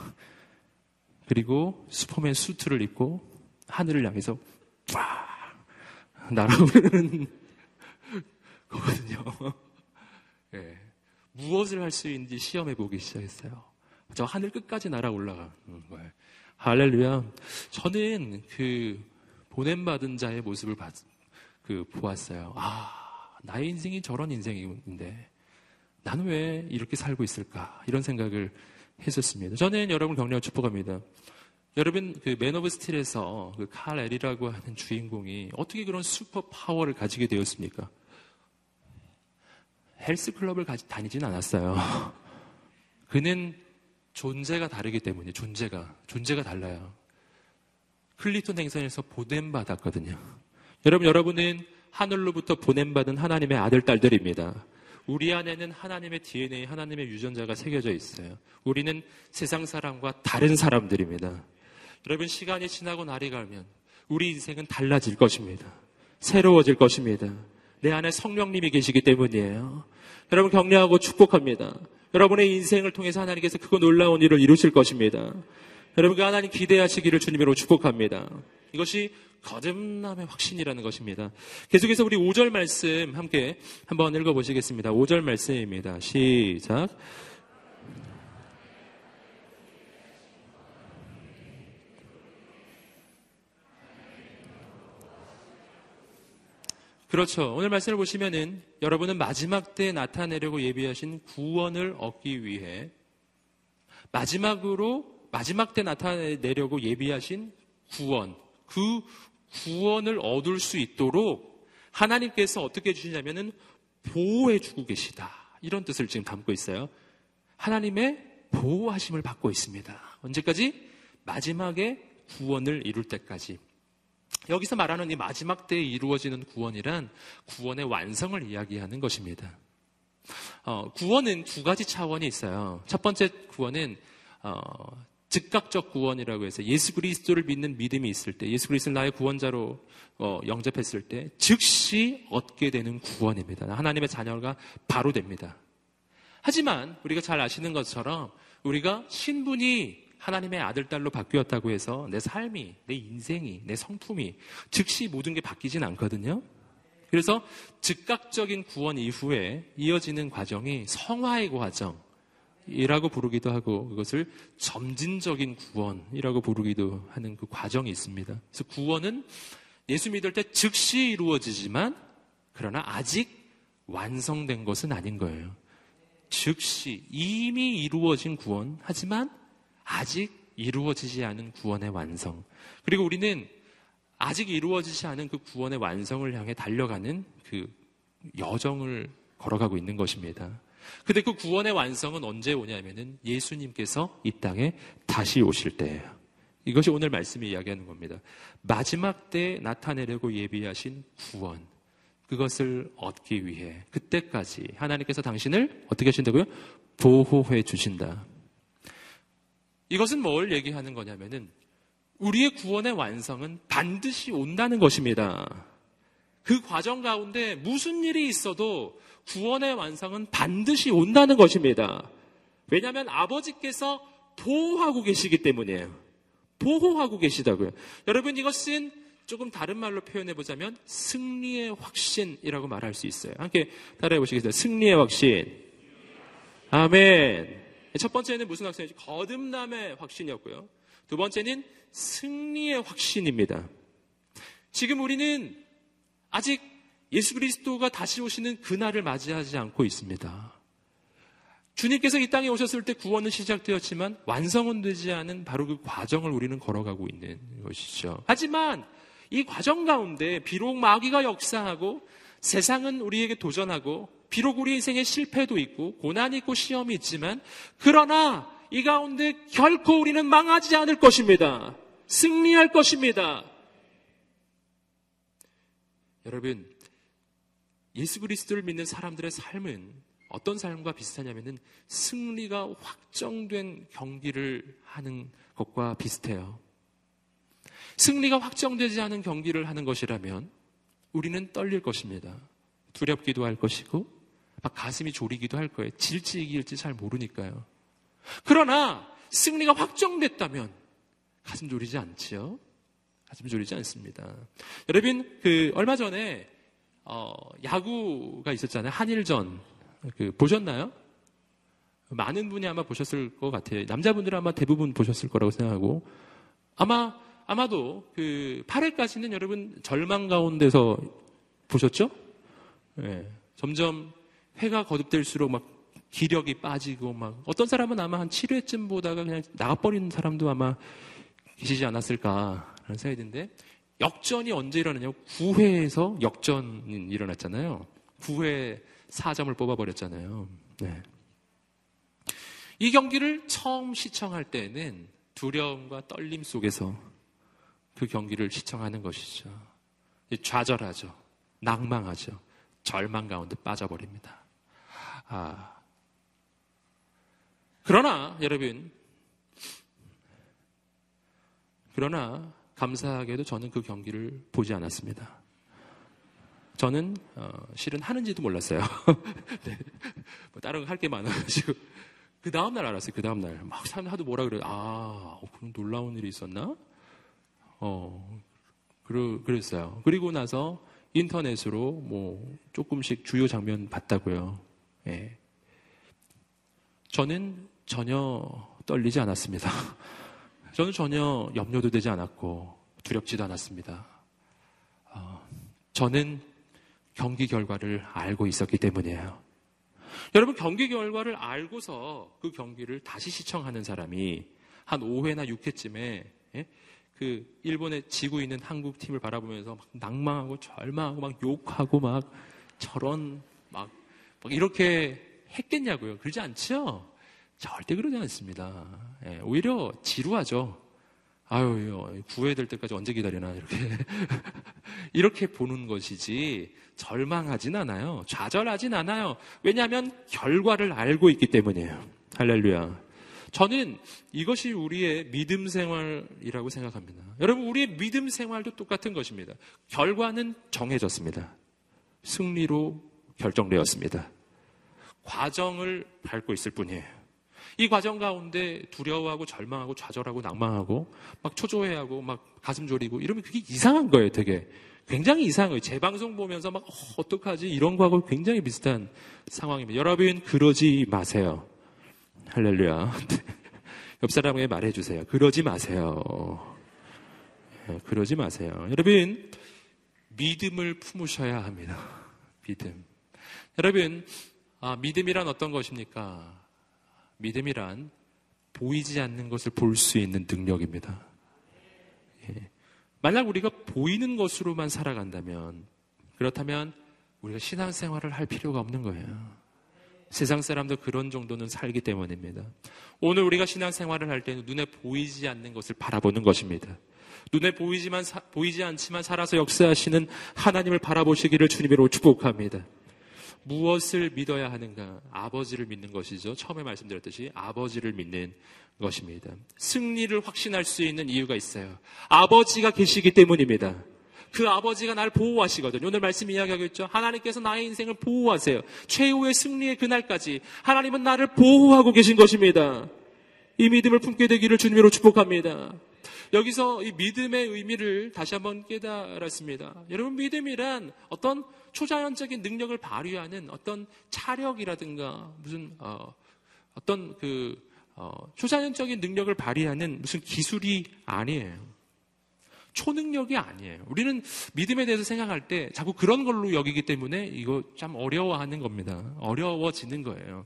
그리고 슈퍼맨 수트를 입고 하늘을 향해서 쫙 날아오르는 거거든요. 예. 무엇을 할 수 있는지 시험해 보기 시작했어요. 저 하늘 끝까지 날아 올라가는 거예요. 할렐루야. 저는 그 보냄받은 자의 모습을 봤, 그 보았어요. 아, 나의 인생이 저런 인생인데 나는 왜 이렇게 살고 있을까? 이런 생각을 했었습니다. 저는 여러분 격려를 축복합니다. 여러분 그 Man of Steel에서 그 칼엘이라고 하는 주인공이 어떻게 그런 슈퍼 파워를 가지게 되었습니까? 헬스클럽을 다니진 않았어요. 그는 존재가 다르기 때문에 존재가 존재가 달라요. 크립톤 행성에서 보냄 받았거든요. 여러분 여러분은 하늘로부터 보냄 받은 하나님의 아들 딸들입니다. 우리 안에는 하나님의 DNA, 하나님의 유전자가 새겨져 있어요. 우리는 세상 사람과 다른 사람들입니다. 여러분 시간이 지나고 날이 가면 우리 인생은 달라질 것입니다. 새로워질 것입니다. 내 안에 성령님이 계시기 때문이에요. 여러분 격려하고 축복합니다. 여러분의 인생을 통해서 하나님께서 그거 놀라운 일을 이루실 것입니다. 여러분과 하나님 기대하시기를 주님으로 축복합니다. 이것이 거듭남의 확신이라는 것입니다. 계속해서 우리 5절 말씀 함께 한번 읽어보시겠습니다. 5절 말씀입니다. 시작. 그렇죠. 오늘 말씀을 보시면은 여러분은 마지막 때 나타내려고 예비하신 구원을 얻기 위해 마지막으로 마지막 때 나타내려고 예비하신 구원 그 구원을 얻을 수 있도록 하나님께서 어떻게 해주시냐면은 보호해 주고 계시다. 이런 뜻을 지금 담고 있어요. 하나님의 보호하심을 받고 있습니다. 언제까지? 마지막에 구원을 이룰 때까지. 여기서 말하는 이 마지막 때에 이루어지는 구원이란 구원의 완성을 이야기하는 것입니다. 어, 구원은 두 가지 차원이 있어요. 첫 번째 구원은 어, 즉각적 구원이라고 해서 예수 그리스도를 믿는 믿음이 있을 때, 예수 그리스도를 나의 구원자로 어, 영접했을 때 즉시 얻게 되는 구원입니다. 하나님의 자녀가 바로 됩니다. 하지만 우리가 잘 아시는 것처럼 우리가 신분이 하나님의 아들, 딸로 바뀌었다고 해서 내 삶이, 내 인생이, 내 성품이 즉시 모든 게 바뀌진 않거든요. 그래서 즉각적인 구원 이후에 이어지는 과정이 성화의 과정이라고 부르기도 하고 그것을 점진적인 구원이라고 부르기도 하는 그 과정이 있습니다. 그래서 구원은 예수 믿을 때 즉시 이루어지지만 그러나 아직 완성된 것은 아닌 거예요. 즉시 이미 이루어진 구원 하지만 아직 이루어지지 않은 구원의 완성. 그리고 우리는 아직 이루어지지 않은 그 구원의 완성을 향해 달려가는 그 여정을 걸어가고 있는 것입니다. 근데 그 구원의 완성은 언제 오냐면은 예수님께서 이 땅에 다시 오실 때예요. 이것이 오늘 말씀이 이야기하는 겁니다. 마지막 때 나타내려고 예비하신 구원. 그것을 얻기 위해 그때까지 하나님께서 당신을 어떻게 하신다고요? 보호해 주신다. 이것은 뭘 얘기하는 거냐면은 우리의 구원의 완성은 반드시 온다는 것입니다. 그 과정 가운데 무슨 일이 있어도 구원의 완성은 반드시 온다는 것입니다. 왜냐하면 아버지께서 보호하고 계시기 때문이에요. 보호하고 계시다고요. 여러분 이것은 조금 다른 말로 표현해 보자면 승리의 확신이라고 말할 수 있어요. 함께 따라해 보시겠어요? 승리의 확신. 아멘. 첫 번째는 무슨 확신이지? 거듭남의 확신이었고요. 두 번째는 승리의 확신입니다. 지금 우리는 아직 예수 그리스도가 다시 오시는 그날을 맞이하지 않고 있습니다. 주님께서 이 땅에 오셨을 때 구원은 시작되었지만 완성은 되지 않은 바로 그 과정을 우리는 걸어가고 있는 것이죠. 하지만 이 과정 가운데 비록 마귀가 역사하고 세상은 우리에게 도전하고 비록 우리 인생에 실패도 있고 고난이 있고 시험이 있지만 그러나 이 가운데 결코 우리는 망하지 않을 것입니다. 승리할 것입니다. 여러분, 예수 그리스도를 믿는 사람들의 삶은 어떤 삶과 비슷하냐면은 승리가 확정된 경기를 하는 것과 비슷해요. 승리가 확정되지 않은 경기를 하는 것이라면 우리는 떨릴 것입니다. 두렵기도 할 것이고 막 가슴이 졸이기도 할 거예요. 질지 이길지 잘 모르니까요. 그러나 승리가 확정됐다면 가슴 졸이지 않지요. 가슴 졸이지 않습니다. 여러분 그 얼마 전에 어, 야구가 있었잖아요. 한일전 그 보셨나요? 많은 분이 아마 보셨을 것 같아요. 남자분들은 아마 대부분 보셨을 거라고 생각하고 아마 아마도 그 8회까지는 여러분 절망 가운데서 보셨죠? 네. 점점 회가 거듭될수록 막 기력이 빠지고 막 어떤 사람은 아마 한 7회쯤 보다가 그냥 나가버리는 사람도 아마 계시지 않았을까라는 생각이 드는데 역전이 언제 일어나냐고 9회에서 역전이 일어났잖아요. 9회 4점을 뽑아버렸잖아요. 네. 이 경기를 처음 시청할 때는 두려움과 떨림 속에서 그 경기를 시청하는 것이죠. 좌절하죠. 낭망하죠. 절망 가운데 빠져버립니다. 아. 그러나 여러분 그러나 감사하게도 저는 그 경기를 보지 않았습니다. 저는 어, 실은 하는지도 몰랐어요. 네. 뭐 다른 거할게 많아가지고 그 다음 날 알았어요. 그 다음 날. 막 사람 하도 뭐라 그래. 아, 어, 그런 놀라운 일이 있었나? 어, 그러, 그랬어요. 그리고 나서 인터넷으로 뭐 조금씩 주요 장면 봤다고요. 예. 저는 전혀 떨리지 않았습니다. 저는 전혀 염려도 되지 않았고 두렵지도 않았습니다. 어, 저는 경기 결과를 알고 있었기 때문이에요. 여러분 경기 결과를 알고서 그 경기를 다시 시청하는 사람이 한 5회나 6회쯤에 예? 그 일본에 지고 있는 한국 팀을 바라보면서 막 낭망하고 절망하고 막 욕하고 막 저런 막, 막 이렇게 했겠냐고요. 그러지 않죠? 절대 그러지 않습니다. 예, 오히려 지루하죠. 아유, 구해될 때까지 언제 기다리나, 이렇게. 이렇게 보는 것이지, 절망하진 않아요. 좌절하진 않아요. 왜냐하면 결과를 알고 있기 때문이에요. 할렐루야. 저는 이것이 우리의 믿음 생활이라고 생각합니다. 여러분, 우리의 믿음 생활도 똑같은 것입니다. 결과는 정해졌습니다. 승리로 결정되었습니다. 과정을 밟고 있을 뿐이에요. 이 과정 가운데 두려워하고 절망하고 좌절하고 낭망하고 막 초조해하고 막 가슴 졸이고 이러면 그게 이상한 거예요, 되게. 굉장히 이상한 거예요. 재방송 보면서 막 어, 떡하지 이런 거하고 굉장히 비슷한 상황입니다. 여러분 그러지 마세요. 할렐루야. 옆 사람에게 말해 주세요. 그러지 마세요. 네, 그러지 마세요. 여러분 믿음을 품으셔야 합니다. 믿음. 여러분 아, 믿음이란 어떤 것입니까? 믿음이란 보이지 않는 것을 볼 수 있는 능력입니다. 예. 만약 우리가 보이는 것으로만 살아간다면, 그렇다면 우리가 신앙생활을 할 필요가 없는 거예요. 세상 사람도 그런 정도는 살기 때문입니다. 오늘 우리가 신앙생활을 할 때는 눈에 보이지 않는 것을 바라보는 것입니다. 눈에 보이지만, 보이지 않지만 살아서 역사하시는 하나님을 바라보시기를 주님으로 축복합니다. 무엇을 믿어야 하는가? 아버지를 믿는 것이죠. 처음에 말씀드렸듯이 아버지를 믿는 것입니다. 승리를 확신할 수 있는 이유가 있어요. 아버지가 계시기 때문입니다. 그 아버지가 날 보호하시거든요. 오늘 말씀 이야기하겠죠. 하나님께서 나의 인생을 보호하세요. 최후의 승리의 그날까지 하나님은 나를 보호하고 계신 것입니다. 이 믿음을 품게 되기를 주님으로 축복합니다. 여기서 이 믿음의 의미를 다시 한번 깨달았습니다. 여러분, 믿음이란 어떤 초자연적인 능력을 발휘하는 어떤 차력이라든가 무슨, 어, 어떤 그, 어, 초자연적인 능력을 발휘하는 무슨 기술이 아니에요. 초능력이 아니에요. 우리는 믿음에 대해서 생각할 때 자꾸 그런 걸로 여기기 때문에 이거 참 어려워하는 겁니다. 어려워지는 거예요.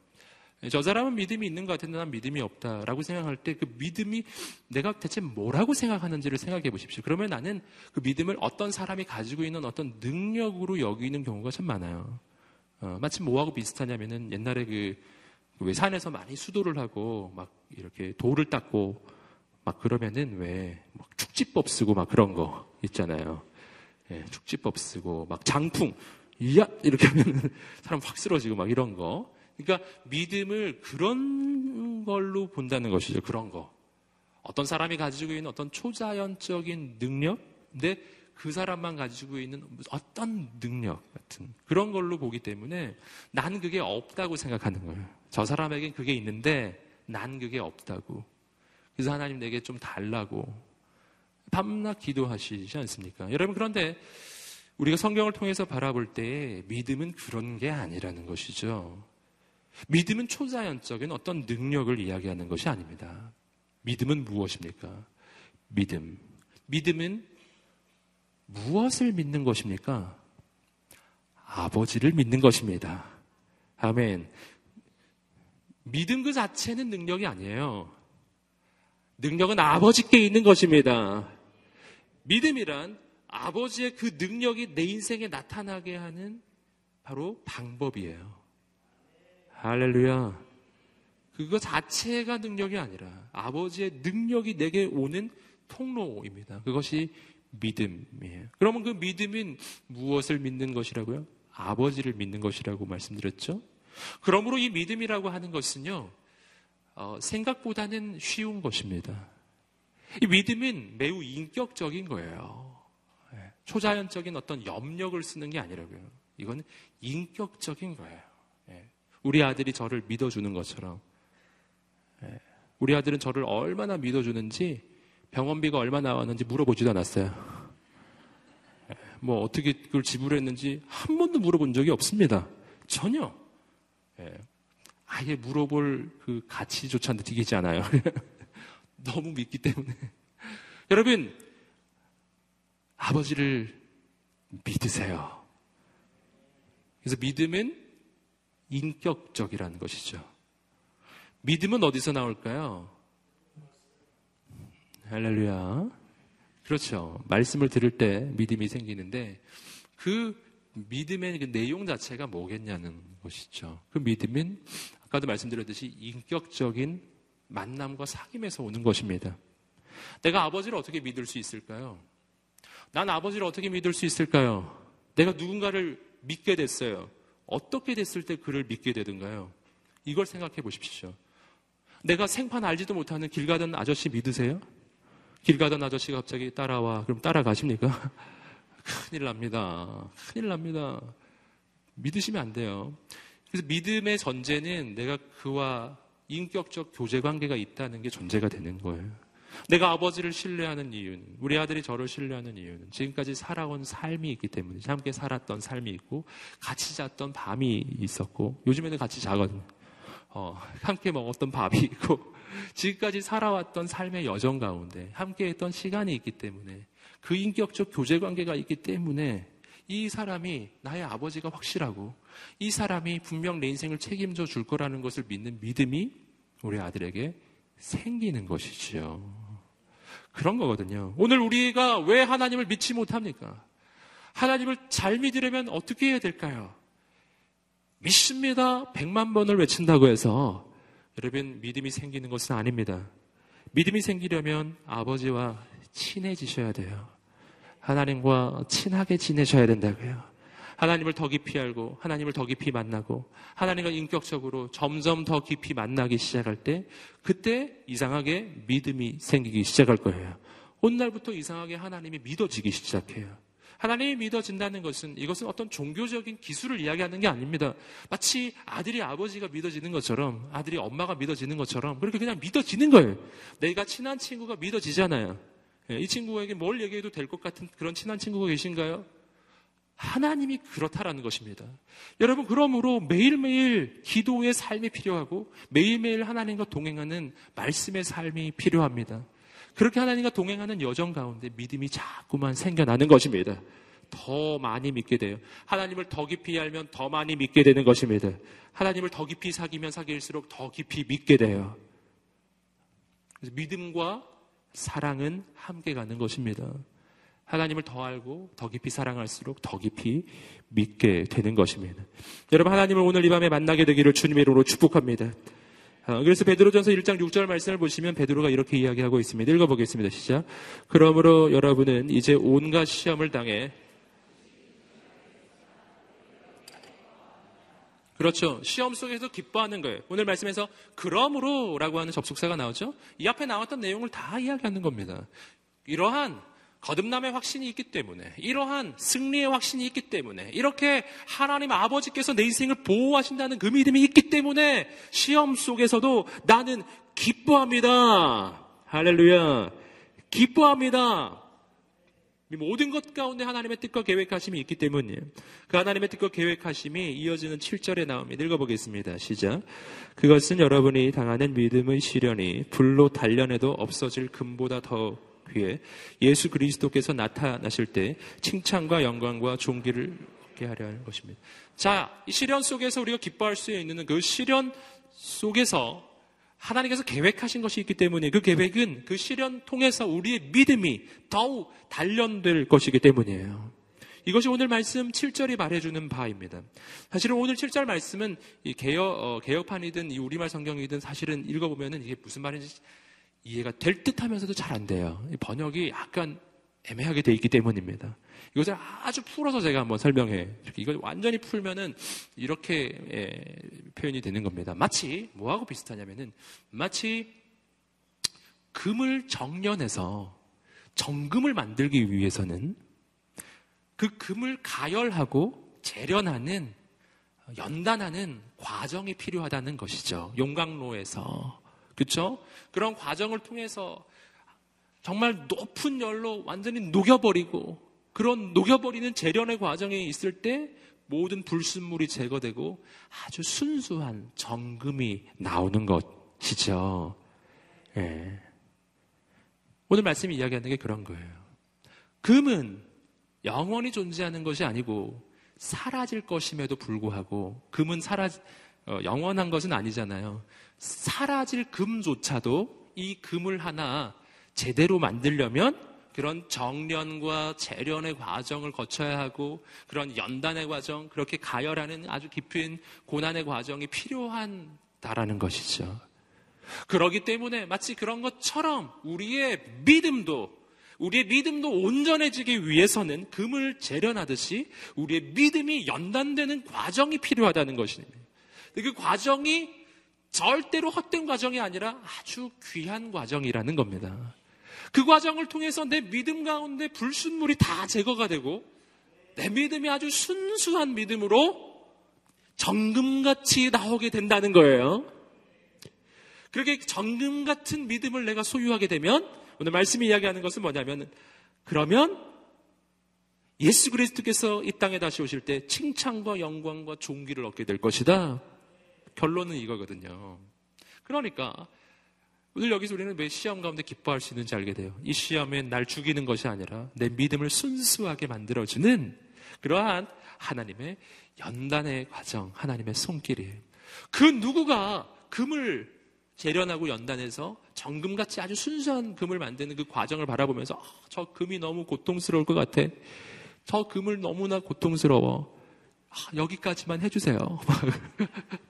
저 사람은 믿음이 있는 것 같은데 난 믿음이 없다라고 생각할 때 그 믿음이 내가 대체 뭐라고 생각하는지를 생각해 보십시오. 그러면 나는 그 믿음을 어떤 사람이 가지고 있는 어떤 능력으로 여기는 경우가 참 많아요. 어, 마치 뭐하고 비슷하냐면은 옛날에 그, 왜 산에서 많이 수도를 하고 막 이렇게 돌을 닦고 막 그러면은 왜 막 축지법 쓰고 막 그런 거 있잖아요. 예, 축지법 쓰고 막 장풍 이야 이렇게 하면 사람 확 쓰러지고 막 이런 거. 그러니까 믿음을 그런 걸로 본다는 것이죠. 그런 거. 어떤 사람이 가지고 있는 어떤 초자연적인 능력, 근데 그 사람만 가지고 있는 어떤 능력 같은 그런 걸로 보기 때문에 난 그게 없다고 생각하는 거예요. 저 사람에겐 그게 있는데 난 그게 없다고. 그래서 하나님 내게 좀 달라고 밤낮 기도하시지 않습니까? 여러분 그런데 우리가 성경을 통해서 바라볼 때 믿음은 그런 게 아니라는 것이죠. 믿음은 초자연적인 어떤 능력을 이야기하는 것이 아닙니다. 믿음은 무엇입니까? 믿음. 믿음은 무엇을 믿는 것입니까? 아버지를 믿는 것입니다. 아멘. 믿음 그 자체는 능력이 아니에요. 능력은 아버지께 있는 것입니다. 믿음이란 아버지의 그 능력이 내 인생에 나타나게 하는 바로 방법이에요. 할렐루야. 그거 자체가 능력이 아니라 아버지의 능력이 내게 오는 통로입니다. 그것이 믿음이에요. 그러면 그 믿음은 무엇을 믿는 것이라고요? 아버지를 믿는 것이라고 말씀드렸죠? 그러므로 이 믿음이라고 하는 것은요, 어, 생각보다는 쉬운 것입니다. 이 믿음은 매우 인격적인 거예요. 예, 초자연적인 어떤 염력을 쓰는 게 아니라고요. 이건 인격적인 거예요. 우리 아들이 저를 믿어주는 것처럼 우리 아들은 저를 얼마나 믿어주는지 병원비가 얼마 나왔는지 물어보지도 않았어요. 뭐 어떻게 그걸 지불했는지 한 번도 물어본 적이 없습니다. 전혀. 예. 아예 물어볼 그 가치조차 느끼지 않아요. 너무 믿기 때문에. 여러분, 아버지를 믿으세요. 그래서 믿음은 인격적이라는 것이죠. 믿음은 어디서 나올까요? 할렐루야. 그렇죠. 말씀을 들을 때 믿음이 생기는데 그 믿음의 그 내용 자체가 뭐겠냐는 것이죠. 그 믿음은 아까도 말씀드렸듯이 인격적인 만남과 사귐에서 오는 것입니다. 내가 아버지를 어떻게 믿을 수 있을까요? 난 아버지를 어떻게 믿을 수 있을까요? 내가 누군가를 믿게 됐어요. 어떻게 됐을 때 그를 믿게 되든가요? 이걸 생각해 보십시오. 내가 생판 알지도 못하는 길 가던 아저씨 믿으세요? 길 가던 아저씨가 갑자기 따라와. 그럼 따라가십니까? 큰일 납니다. 큰일 납니다. 믿으시면 안 돼요. 그래서 믿음의 전제는 내가 그와 인격적 교제 관계가 있다는 게 전제가 되는 거예요. 내가 아버지를 신뢰하는 이유는, 우리 아들이 저를 신뢰하는 이유는 지금까지 살아온 삶이 있기 때문에, 함께 살았던 삶이 있고, 같이 잤던 밤이 있었고, 요즘에는 같이 자거든요. 어, 함께 먹었던 밥이 있고, 지금까지 살아왔던 삶의 여정 가운데 함께 했던 시간이 있기 때문에, 그 인격적 교제 관계가 있기 때문에, 이 사람이 나의 아버지가 확실하고, 이 사람이 분명 내 인생을 책임져 줄 거라는 것을 믿는 믿음이 우리 아들에게 생기는 것이지요. 그런 거거든요. 오늘 우리가 왜 하나님을 믿지 못합니까? 하나님을 잘 믿으려면 어떻게 해야 될까요? 믿습니다. 백만 번을 외친다고 해서 여러분 믿음이 생기는 것은 아닙니다. 믿음이 생기려면 아버지와 친해지셔야 돼요. 하나님과 친하게 지내셔야 된다고요. 하나님을 더 깊이 알고 하나님을 더 깊이 만나고 하나님과 인격적으로 점점 더 깊이 만나기 시작할 때 그때 이상하게 믿음이 생기기 시작할 거예요. 오늘날부터 이상하게 하나님이 믿어지기 시작해요. 하나님이 믿어진다는 것은 이것은 어떤 종교적인 기술을 이야기하는 게 아닙니다. 마치 아들이 아버지가 믿어지는 것처럼 아들이 엄마가 믿어지는 것처럼 그렇게 그냥 믿어지는 거예요. 내가 친한 친구가 믿어지잖아요. 예, 이 친구에게 뭘 얘기해도 될 것 같은 그런 친한 친구가 계신가요? 하나님이 그렇다라는 것입니다. 여러분, 그러므로 매일매일 기도의 삶이 필요하고 매일매일 하나님과 동행하는 말씀의 삶이 필요합니다. 그렇게 하나님과 동행하는 여정 가운데 믿음이 자꾸만 생겨나는 것입니다. 더 많이 믿게 돼요. 하나님을 더 깊이 알면 더 많이 믿게 되는 것입니다. 하나님을 더 깊이 사귀면 사귈수록 더 깊이 믿게 돼요. 믿음과 사랑은 함께 가는 것입니다. 하나님을 더 알고 더 깊이 사랑할수록 더 깊이 믿게 되는 것입니다. 여러분 하나님을 오늘 이 밤에 만나게 되기를 주님의 이름으로 축복합니다. 어, 그래서 베드로전서 1장 6절 말씀을 보시면 베드로가 이렇게 이야기하고 있습니다. 읽어보겠습니다. 시작. 그러므로 여러분은 이제 온갖 시험을 당해 그렇죠. 시험 속에서 기뻐하는 거예요. 오늘 말씀에서 그러므로라고 하는 접속사가 나오죠. 이 앞에 나왔던 내용을 다 이야기하는 겁니다. 이러한 거듭남의 확신이 있기 때문에 이러한 승리의 확신이 있기 때문에 이렇게 하나님 아버지께서 내 인생을 보호하신다는 그 믿음이 있기 때문에 시험 속에서도 나는 기뻐합니다. 할렐루야. 기뻐합니다. 모든 것 가운데 하나님의 뜻과 계획하심이 있기 때문이에요. 그 하나님의 뜻과 계획하심이 이어지는 7절에 나옵니다. 읽어보겠습니다. 시작. 그것은 여러분이 당하는 믿음의 시련이 불로 단련해도 없어질 금보다 더 귀에 예수 그리스도께서 나타나실 때 칭찬과 영광과 존귀를 얻게 하려 하는 것입니다. 자, 이 시련 속에서 우리가 기뻐할 수 있는 그 시련 속에서 하나님께서 계획하신 것이 있기 때문에 그 계획은 그 시련 통해서 우리의 믿음이 더욱 단련될 것이기 때문이에요. 이것이 오늘 말씀 7절이 말해주는 바입니다. 사실은 오늘 7절 말씀은 이 개혁, 어, 개혁판이든 이 우리말 성경이든 사실은 읽어보면은 이게 무슨 말인지 이해가 될 듯 하면서도 잘 안 돼요. 번역이 약간 애매하게 돼 있기 때문입니다. 이것을 아주 풀어서 제가 한번 설명해. 이걸 완전히 풀면은 이렇게 예, 표현이 되는 겁니다. 마치 뭐하고 비슷하냐면은 마치 금을 정련해서 정금을 만들기 위해서는 그 금을 가열하고 재련하는 연단하는 과정이 필요하다는 것이죠. 용광로에서 그렇죠? 그런 과정을 통해서 정말 높은 열로 완전히 녹여버리고 그런 녹여버리는 재련의 과정에 있을 때 모든 불순물이 제거되고 아주 순수한 정금이 나오는 것이죠. 예. 오늘 말씀이 이야기하는 게 그런 거예요. 금은 영원히 존재하는 것이 아니고 사라질 것임에도 불구하고 금은 사라 어, 영원한 것은 아니잖아요. 사라질 금조차도 이 금을 하나 제대로 만들려면 그런 정련과 재련의 과정을 거쳐야 하고 그런 연단의 과정, 그렇게 가열하는 아주 깊은 고난의 과정이 필요한다라는 것이죠. 그러기 때문에 마치 그런 것처럼 우리의 믿음도 우리의 믿음도 온전해지기 위해서는 금을 재련하듯이 우리의 믿음이 연단되는 과정이 필요하다는 것입니다. 그 과정이 절대로 헛된 과정이 아니라 아주 귀한 과정이라는 겁니다. 그 과정을 통해서 내 믿음 가운데 불순물이 다 제거가 되고 내 믿음이 아주 순수한 믿음으로 정금같이 나오게 된다는 거예요. 그렇게 정금 같은 믿음을 내가 소유하게 되면 오늘 말씀이 이야기하는 것은 뭐냐면 그러면 예수 그리스도께서 이 땅에 다시 오실 때 칭찬과 영광과 존귀를 얻게 될 것이다. 결론은 이거거든요. 그러니까 오늘 여기서 우리는 왜 시험 가운데 기뻐할 수 있는지 알게 돼요. 이 시험에 날 죽이는 것이 아니라 내 믿음을 순수하게 만들어주는 그러한 하나님의 연단의 과정, 하나님의 손길이에요. 그 누구가 금을 재련하고 연단해서 정금같이 아주 순수한 금을 만드는 그 과정을 바라보면서 아, 저 금이 너무 고통스러울 것 같아. 저 금을 너무나 고통스러워. 아, 여기까지만 해주세요.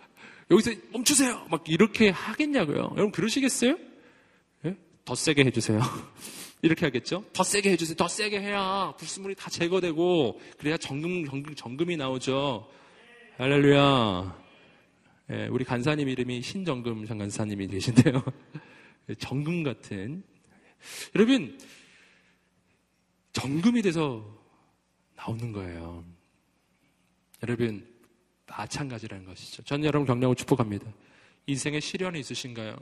여기서 멈추세요. 막 이렇게 하겠냐고요. 여러분 그러시겠어요? 네? 더 세게 해주세요. 이렇게 하겠죠? 더 세게 해주세요. 더 세게 해야 불순물이 다 제거되고 그래야 정금, 정금, 정금이 나오죠. 할렐루야. 네, 우리 간사님 이름이 신정금 장간사님이 되신데요. 정금 같은. 여러분, 정금이 돼서 나오는 거예요. 여러분, 마찬가지라는 것이죠. 저는 여러분 격려하고 축복합니다. 인생에 시련이 있으신가요?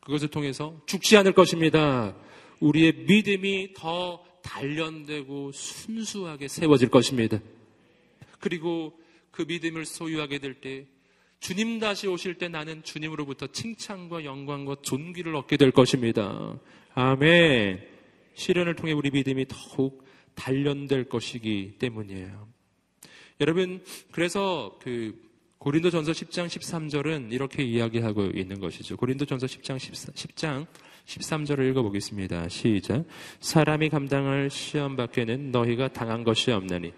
그것을 통해서 죽지 않을 것입니다. 우리의 믿음이 더 단련되고 순수하게 세워질 것입니다. 그리고 그 믿음을 소유하게 될 때 주님 다시 오실 때 나는 주님으로부터 칭찬과 영광과 존귀를 얻게 될 것입니다. 아멘. 시련을 통해 우리 믿음이 더욱 단련될 것이기 때문이에요. 여러분, 그래서 그 고린도 전서 10장 13절은 이렇게 이야기하고 있는 것이죠. 고린도 전서 10장 14, 10장 13절을 읽어보겠습니다. 시작. 사람이 감당할 시험 밖에는 너희가 당한 것이 없나니.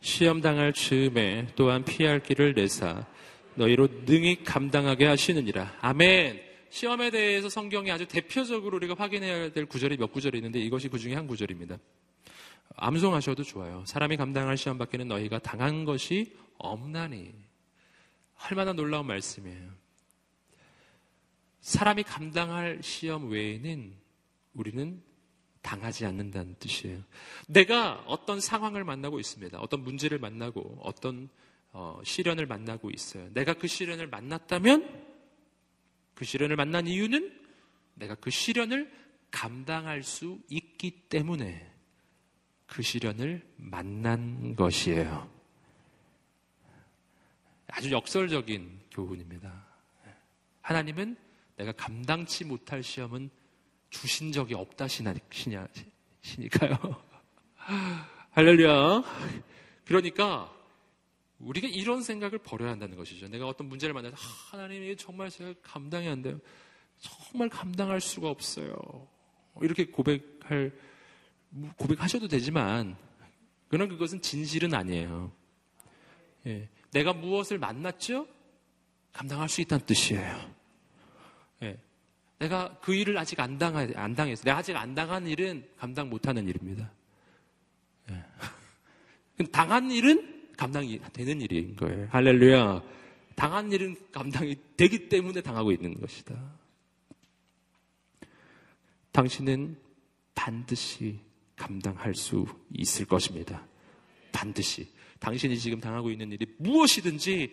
시험 당할 즈음에 또한 피할 길을 내사 너희로 능히 감당하게 하시느니라. 아멘. 시험에 대해서 성경이 아주 대표적으로 우리가 확인해야 될 구절이 몇 구절이 있는데 이것이 그 중에 한 구절입니다. 암송하셔도 좋아요. 사람이 감당할 시험 밖에는 너희가 당한 것이 없나니. 얼마나 놀라운 말씀이에요. 사람이 감당할 시험 외에는 우리는 당하지 않는다는 뜻이에요. 내가 어떤 상황을 만나고 있습니다. 어떤 문제를 만나고 어떤 어, 시련을 만나고 있어요. 내가 그 시련을 만났다면 그 시련을 만난 이유는 내가 그 시련을 감당할 수 있기 때문에 그 시련을 만난 것이에요. 아주 역설적인 교훈입니다. 하나님은 내가 감당치 못할 시험은 주신 적이 없다 시니까요. 할렐루야. 그러니까 우리가 이런 생각을 버려야 한다는 것이죠. 내가 어떤 문제를 만나서 아, 하나님이 정말 제가 감당이 안 돼요. 정말 감당할 수가 없어요. 이렇게 고백할 고백하셔도 되지만 그러나 그것은 진실은 아니에요. 예. 내가 무엇을 만났죠? 감당할 수 있다는 뜻이에요. 예. 내가 그 일을 아직 안, 당하, 안 당했어. 내가 아직 안 당한 일은 감당 못하는 일입니다. 예. 당한 일은 감당이 되는 일인 거예요. 할렐루야. 당한 일은 감당이 되기 때문에 당하고 있는 것이다. 당신은 반드시 감당할 수 있을 것입니다. 반드시 당신이 지금 당하고 있는 일이 무엇이든지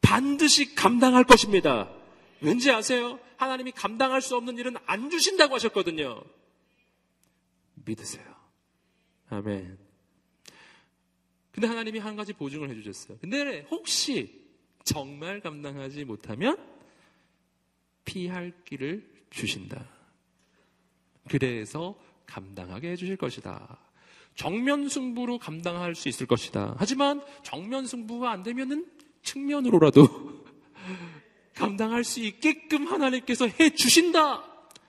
반드시 감당할 것입니다. 왠지 아세요? 하나님이 감당할 수 없는 일은 안 주신다고 하셨거든요. 믿으세요. 아멘. 근데 하나님이 한 가지 보증을 해주셨어요. 근데 혹시 정말 감당하지 못하면 피할 길을 주신다. 그래서 감당하게 해주실 것이다. 정면 승부로 감당할 수 있을 것이다. 하지만 정면 승부가 안 되면은 측면으로라도 감당할 수 있게끔 하나님께서 해 주신다.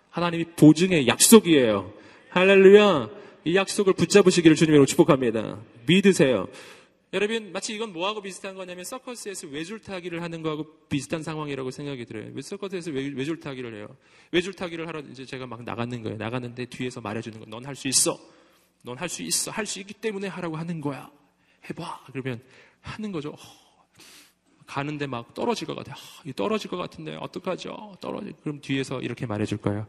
하나님이 보증의 약속이에요. 할렐루야. 이 약속을 붙잡으시기를 주님으로 축복합니다. 믿으세요. 여러분 마치 이건 뭐하고 비슷한 거냐면 서커스에서 외줄타기를 하는 거하고 비슷한 상황이라고 생각이 들어요. 왜 서커스에서 외, 줄타기를 해요? 외줄타기를 하러 이제 제가 막 나가는 거예요. 나갔는데 뒤에서 말해주는 거. 넌 할 수 있어. 넌 할 수 있어. 할 수 있기 때문에 하라고 하는 거야. 해봐. 그러면 하는 거죠. 어, 가는데 막 떨어질 것 같아. 아, 떨어질 것 같은데 어떡하죠? 떨어지. 그럼 뒤에서 이렇게 말해줄 거예요.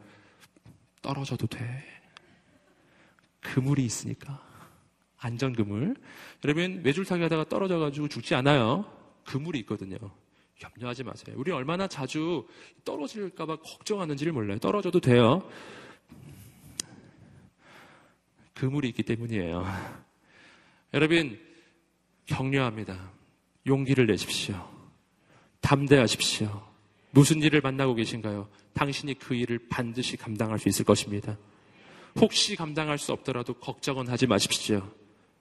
떨어져도 돼. 그물이 있으니까. 안전 그물. 여러분 외줄타기 하다가 떨어져가지고 죽지 않아요. 그물이 있거든요. 염려하지 마세요. 우리 얼마나 자주 떨어질까봐 걱정하는지를 몰라요. 떨어져도 돼요. 그물이 있기 때문이에요. 여러분 격려합니다. 용기를 내십시오. 담대하십시오. 무슨 일을 만나고 계신가요? 당신이 그 일을 반드시 감당할 수 있을 것입니다. 혹시 감당할 수 없더라도 걱정은 하지 마십시오.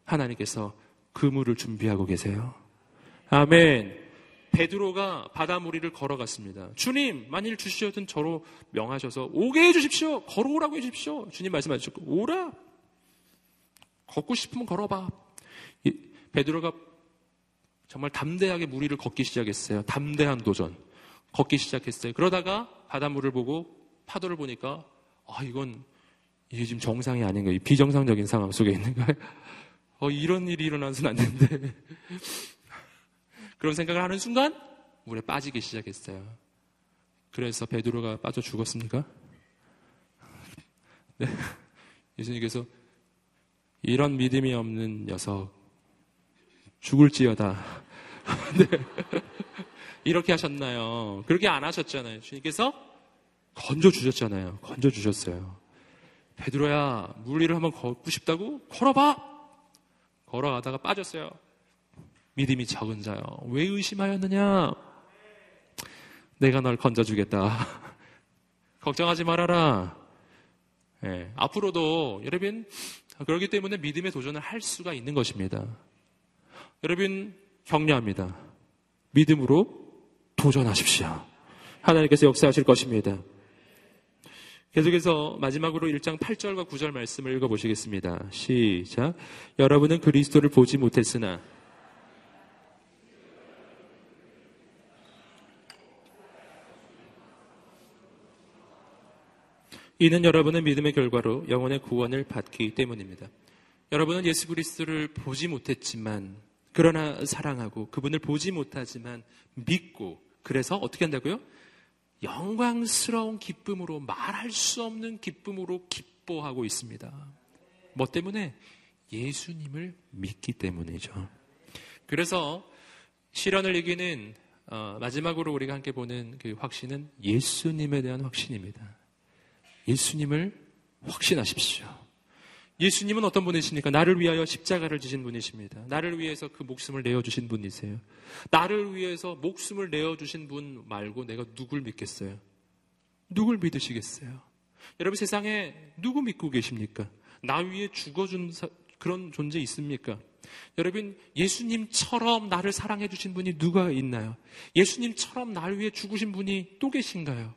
하나님께서 그물을 준비하고 계세요. 아멘. 베드로가 바다무리를 걸어갔습니다. 주님, 만일 주시어든 저로 명하셔서 오게 해주십시오. 걸어오라고 해주십시오. 주님 말씀하셨고 오라. 걷고 싶으면 걸어봐. 베드로가 정말 담대하게 무리를 걷기 시작했어요. 담대한 도전. 걷기 시작했어요. 그러다가 바닷물을 보고 파도를 보니까 아 이건 이게 지금 정상이 아닌 거예요. 비정상적인 상황 속에 있는 거예요. 어, 이런 일이 일어나서는 안 되는데. 그런 생각을 하는 순간 물에 빠지기 시작했어요. 그래서 베드로가 빠져 죽었습니까? 네. 예수님께서 이런 믿음이 없는 녀석 죽을지어다. 네. 이렇게 하셨나요? 그렇게 안 하셨잖아요. 주님께서 건져 주셨잖아요. 건져 주셨어요. 베드로야, 물 위를 한번 걷고 싶다고? 걸어봐! 걸어가다가 빠졌어요. 믿음이 적은 자요. 왜 의심하였느냐? 내가 널 건져주겠다. 걱정하지 말아라. 네, 앞으로도 여러분 그렇기 때문에 믿음의 도전을 할 수가 있는 것입니다. 여러분 격려합니다. 믿음으로 도전하십시오. 하나님께서 역사하실 것입니다. 계속해서 마지막으로 1장 8절과 9절 말씀을 읽어보시겠습니다. 시작. 여러분은 그리스도를 보지 못했으나 이는 여러분의 믿음의 결과로 영혼의 구원을 받기 때문입니다. 여러분은 예수 그리스도를 보지 못했지만 그러나 사랑하고 그분을 보지 못하지만 믿고 그래서 어떻게 한다고요? 영광스러운 기쁨으로 말할 수 없는 기쁨으로 기뻐하고 있습니다. 뭐 때문에? 예수님을 믿기 때문이죠. 그래서 시련을 이기는 어, 마지막으로 우리가 함께 보는 그 확신은 예수님에 대한 확신입니다. 예수님을 확신하십시오. 예수님은 어떤 분이십니까? 나를 위하여 십자가를 지신 분이십니다. 나를 위해서 그 목숨을 내어주신 분이세요. 나를 위해서 목숨을 내어주신 분 말고 내가 누굴 믿겠어요? 누굴 믿으시겠어요? 여러분 세상에 누구 믿고 계십니까? 나 위에 죽어준 사, 그런 존재 있습니까? 여러분 예수님처럼 나를 사랑해 주신 분이 누가 있나요? 예수님처럼 나를 위해 죽으신 분이 또 계신가요?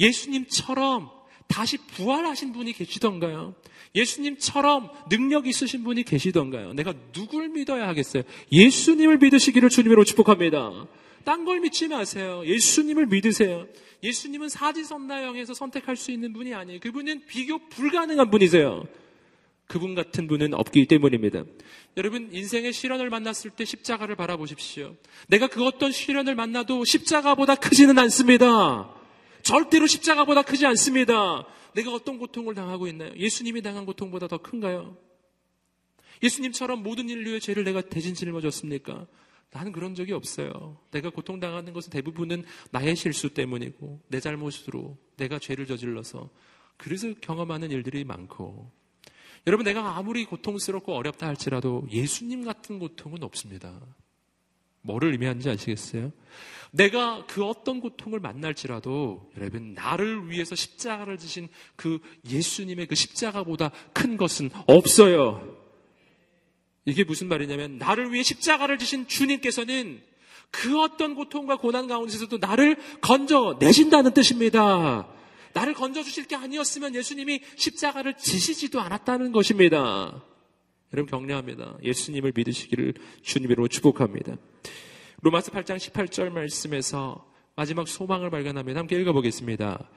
예수님처럼 다시 부활하신 분이 계시던가요? 예수님처럼 능력 있으신 분이 계시던가요? 내가 누굴 믿어야 하겠어요? 예수님을 믿으시기를 주님으로 축복합니다. 딴 걸 믿지 마세요. 예수님을 믿으세요. 예수님은 사지선다형에서 선택할 수 있는 분이 아니에요. 그분은 비교 불가능한 분이세요. 그분 같은 분은 없기 때문입니다. 여러분, 인생의 시련을 만났을 때 십자가를 바라보십시오. 내가 그 어떤 시련을 만나도 십자가보다 크지는 않습니다. 절대로 십자가보다 크지 않습니다. 내가 어떤 고통을 당하고 있나요? 예수님이 당한 고통보다 더 큰가요? 예수님처럼 모든 인류의 죄를 내가 대신 짊어졌습니까? 나는 그런 적이 없어요. 내가 고통당하는 것은 대부분은 나의 실수 때문이고 내 잘못으로 내가 죄를 저질러서 그래서 경험하는 일들이 많고 여러분 내가 아무리 고통스럽고 어렵다 할지라도 예수님 같은 고통은 없습니다. 뭐를 의미하는지 아시겠어요? 내가 그 어떤 고통을 만날지라도 여러분 나를 위해서 십자가를 지신 그 예수님의 그 십자가보다 큰 것은 없어요. 이게 무슨 말이냐면 나를 위해 십자가를 지신 주님께서는 그 어떤 고통과 고난 가운데서도 나를 건져 내신다는 뜻입니다. 나를 건져 주실 게 아니었으면 예수님이 십자가를 지시지도 않았다는 것입니다. 여러분 격려합니다. 예수님을 믿으시기를 주님으로 축복합니다. 로마서 8장 18절 말씀에서 마지막 소망을 발견하면 함께 읽어보겠습니다.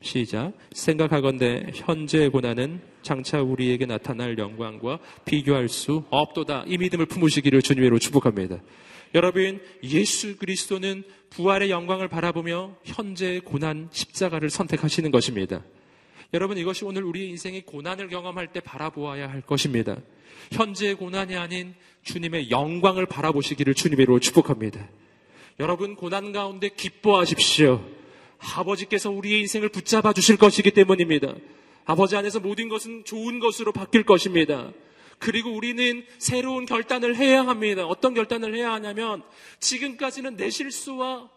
시작. 생각하건대 현재의 고난은 장차 우리에게 나타날 영광과 비교할 수 없도다. 이 믿음을 품으시기를 주님으로 축복합니다. 여러분, 예수 그리스도는 부활의 영광을 바라보며 현재의 고난 십자가를 선택하시는 것입니다. 여러분, 이것이 오늘 우리 인생의 고난을 경험할 때 바라보아야 할 것입니다. 현재의 고난이 아닌 주님의 영광을 바라보시기를 주님으로 축복합니다. 여러분, 고난 가운데 기뻐하십시오. 아버지께서 우리의 인생을 붙잡아 주실 것이기 때문입니다. 아버지 안에서 모든 것은 좋은 것으로 바뀔 것입니다. 그리고 우리는 새로운 결단을 해야 합니다. 어떤 결단을 해야 하냐면 지금까지는 내 실수와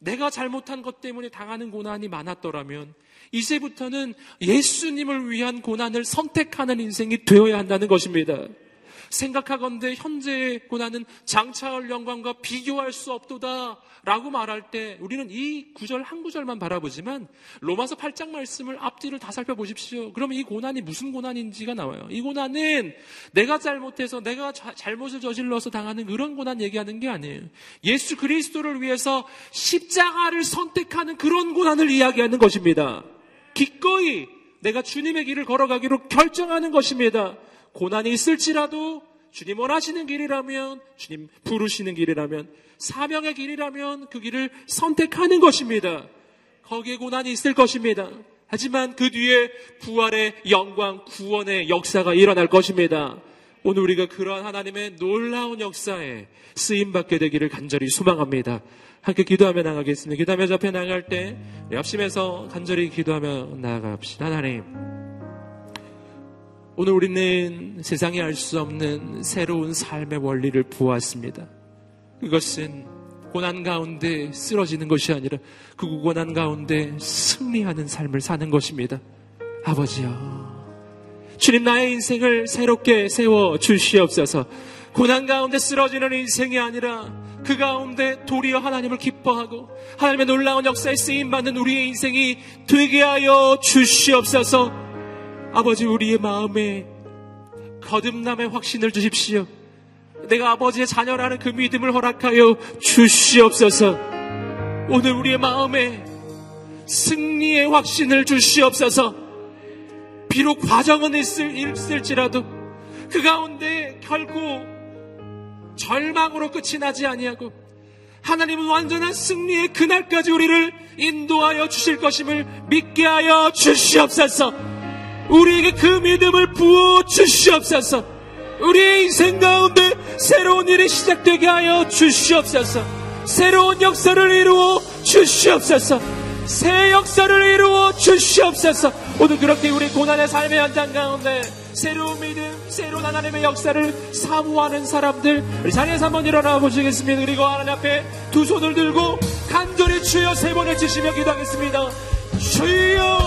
내가 잘못한 것 때문에 당하는 고난이 많았더라면 이제부터는 예수님을 위한 고난을 선택하는 인생이 되어야 한다는 것입니다. 생각하건대 현재의 고난은 장차할 영광과 비교할 수 없도다 라고 말할 때 우리는 이 구절 한 구절만 바라보지만 로마서 8장 말씀을 앞뒤를 다 살펴보십시오. 그러면 이 고난이 무슨 고난인지가 나와요. 이 고난은 내가 잘못해서 내가 자, 잘못을 저질러서 당하는 그런 고난 얘기하는 게 아니에요. 예수 그리스도를 위해서 십자가를 선택하는 그런 고난을 이야기하는 것입니다. 기꺼이 내가 주님의 길을 걸어가기로 결정하는 것입니다. 고난이 있을지라도 주님 원하시는 길이라면, 주님 부르시는 길이라면, 사명의 길이라면 그 길을 선택하는 것입니다. 거기에 고난이 있을 것입니다. 하지만 그 뒤에 부활의 영광, 구원의 역사가 일어날 것입니다. 오늘 우리가 그러한 하나님의 놀라운 역사에 쓰임받게 되기를 간절히 소망합니다. 함께 기도하며 나가겠습니다. 기도하며 접해 나갈 때 옆심에서 간절히 기도하며 나아갑시다. 하나님. 오늘 우리는 세상에 알수 없는 새로운 삶의 원리를 보았습니다. 그것은 고난 가운데 쓰러지는 것이 아니라 그 고난 가운데 승리하는 삶을 사는 것입니다. 아버지여. 주님 나의 인생을 새롭게 세워 주시옵소서. 고난 가운데 쓰러지는 인생이 아니라 그 가운데 도리어 하나님을 기뻐하고 하나님의 놀라운 역사에 쓰임 받는 우리의 인생이 되게 하여 주시옵소서. 아버지 우리의 마음에 거듭남의 확신을 주십시오. 내가 아버지의 자녀라는 그 믿음을 허락하여 주시옵소서. 오늘 우리의 마음에 승리의 확신을 주시옵소서. 비록 과정은 있을, 있을지라도 그 가운데 결코 절망으로 끝이 나지 아니하고 하나님은 완전한 승리의 그날까지 우리를 인도하여 주실 것임을 믿게 하여 주시옵소서. 우리에게 그 믿음을 부어 주시옵소서. 우리의 인생 가운데 새로운 일이 시작되게 하여 주시옵소서. 새로운 역사를 이루어 주시옵소서. 새 역사를 이루어 주시옵소서. 오늘 그렇게 우리 고난의 삶의 현장 가운데 새로운 믿음, 새로운 하나님의 역사를 사모하는 사람들 우리 자리에서 한번 일어나 보시겠습니다. 그리고 하나님 앞에 두 손을 들고 간절히 주여 세 번을 치시며 기도하겠습니다. 주여,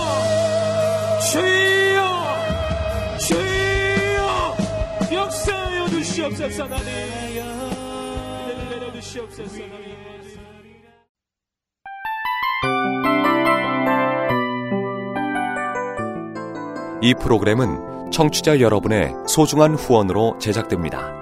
주여. 주여 역사하여 주시옵소서 하나님 은혜를 내려 주시옵소서 하나님 이 프로그램은 청취자 여러분의 소중한 후원으로 제작됩니다.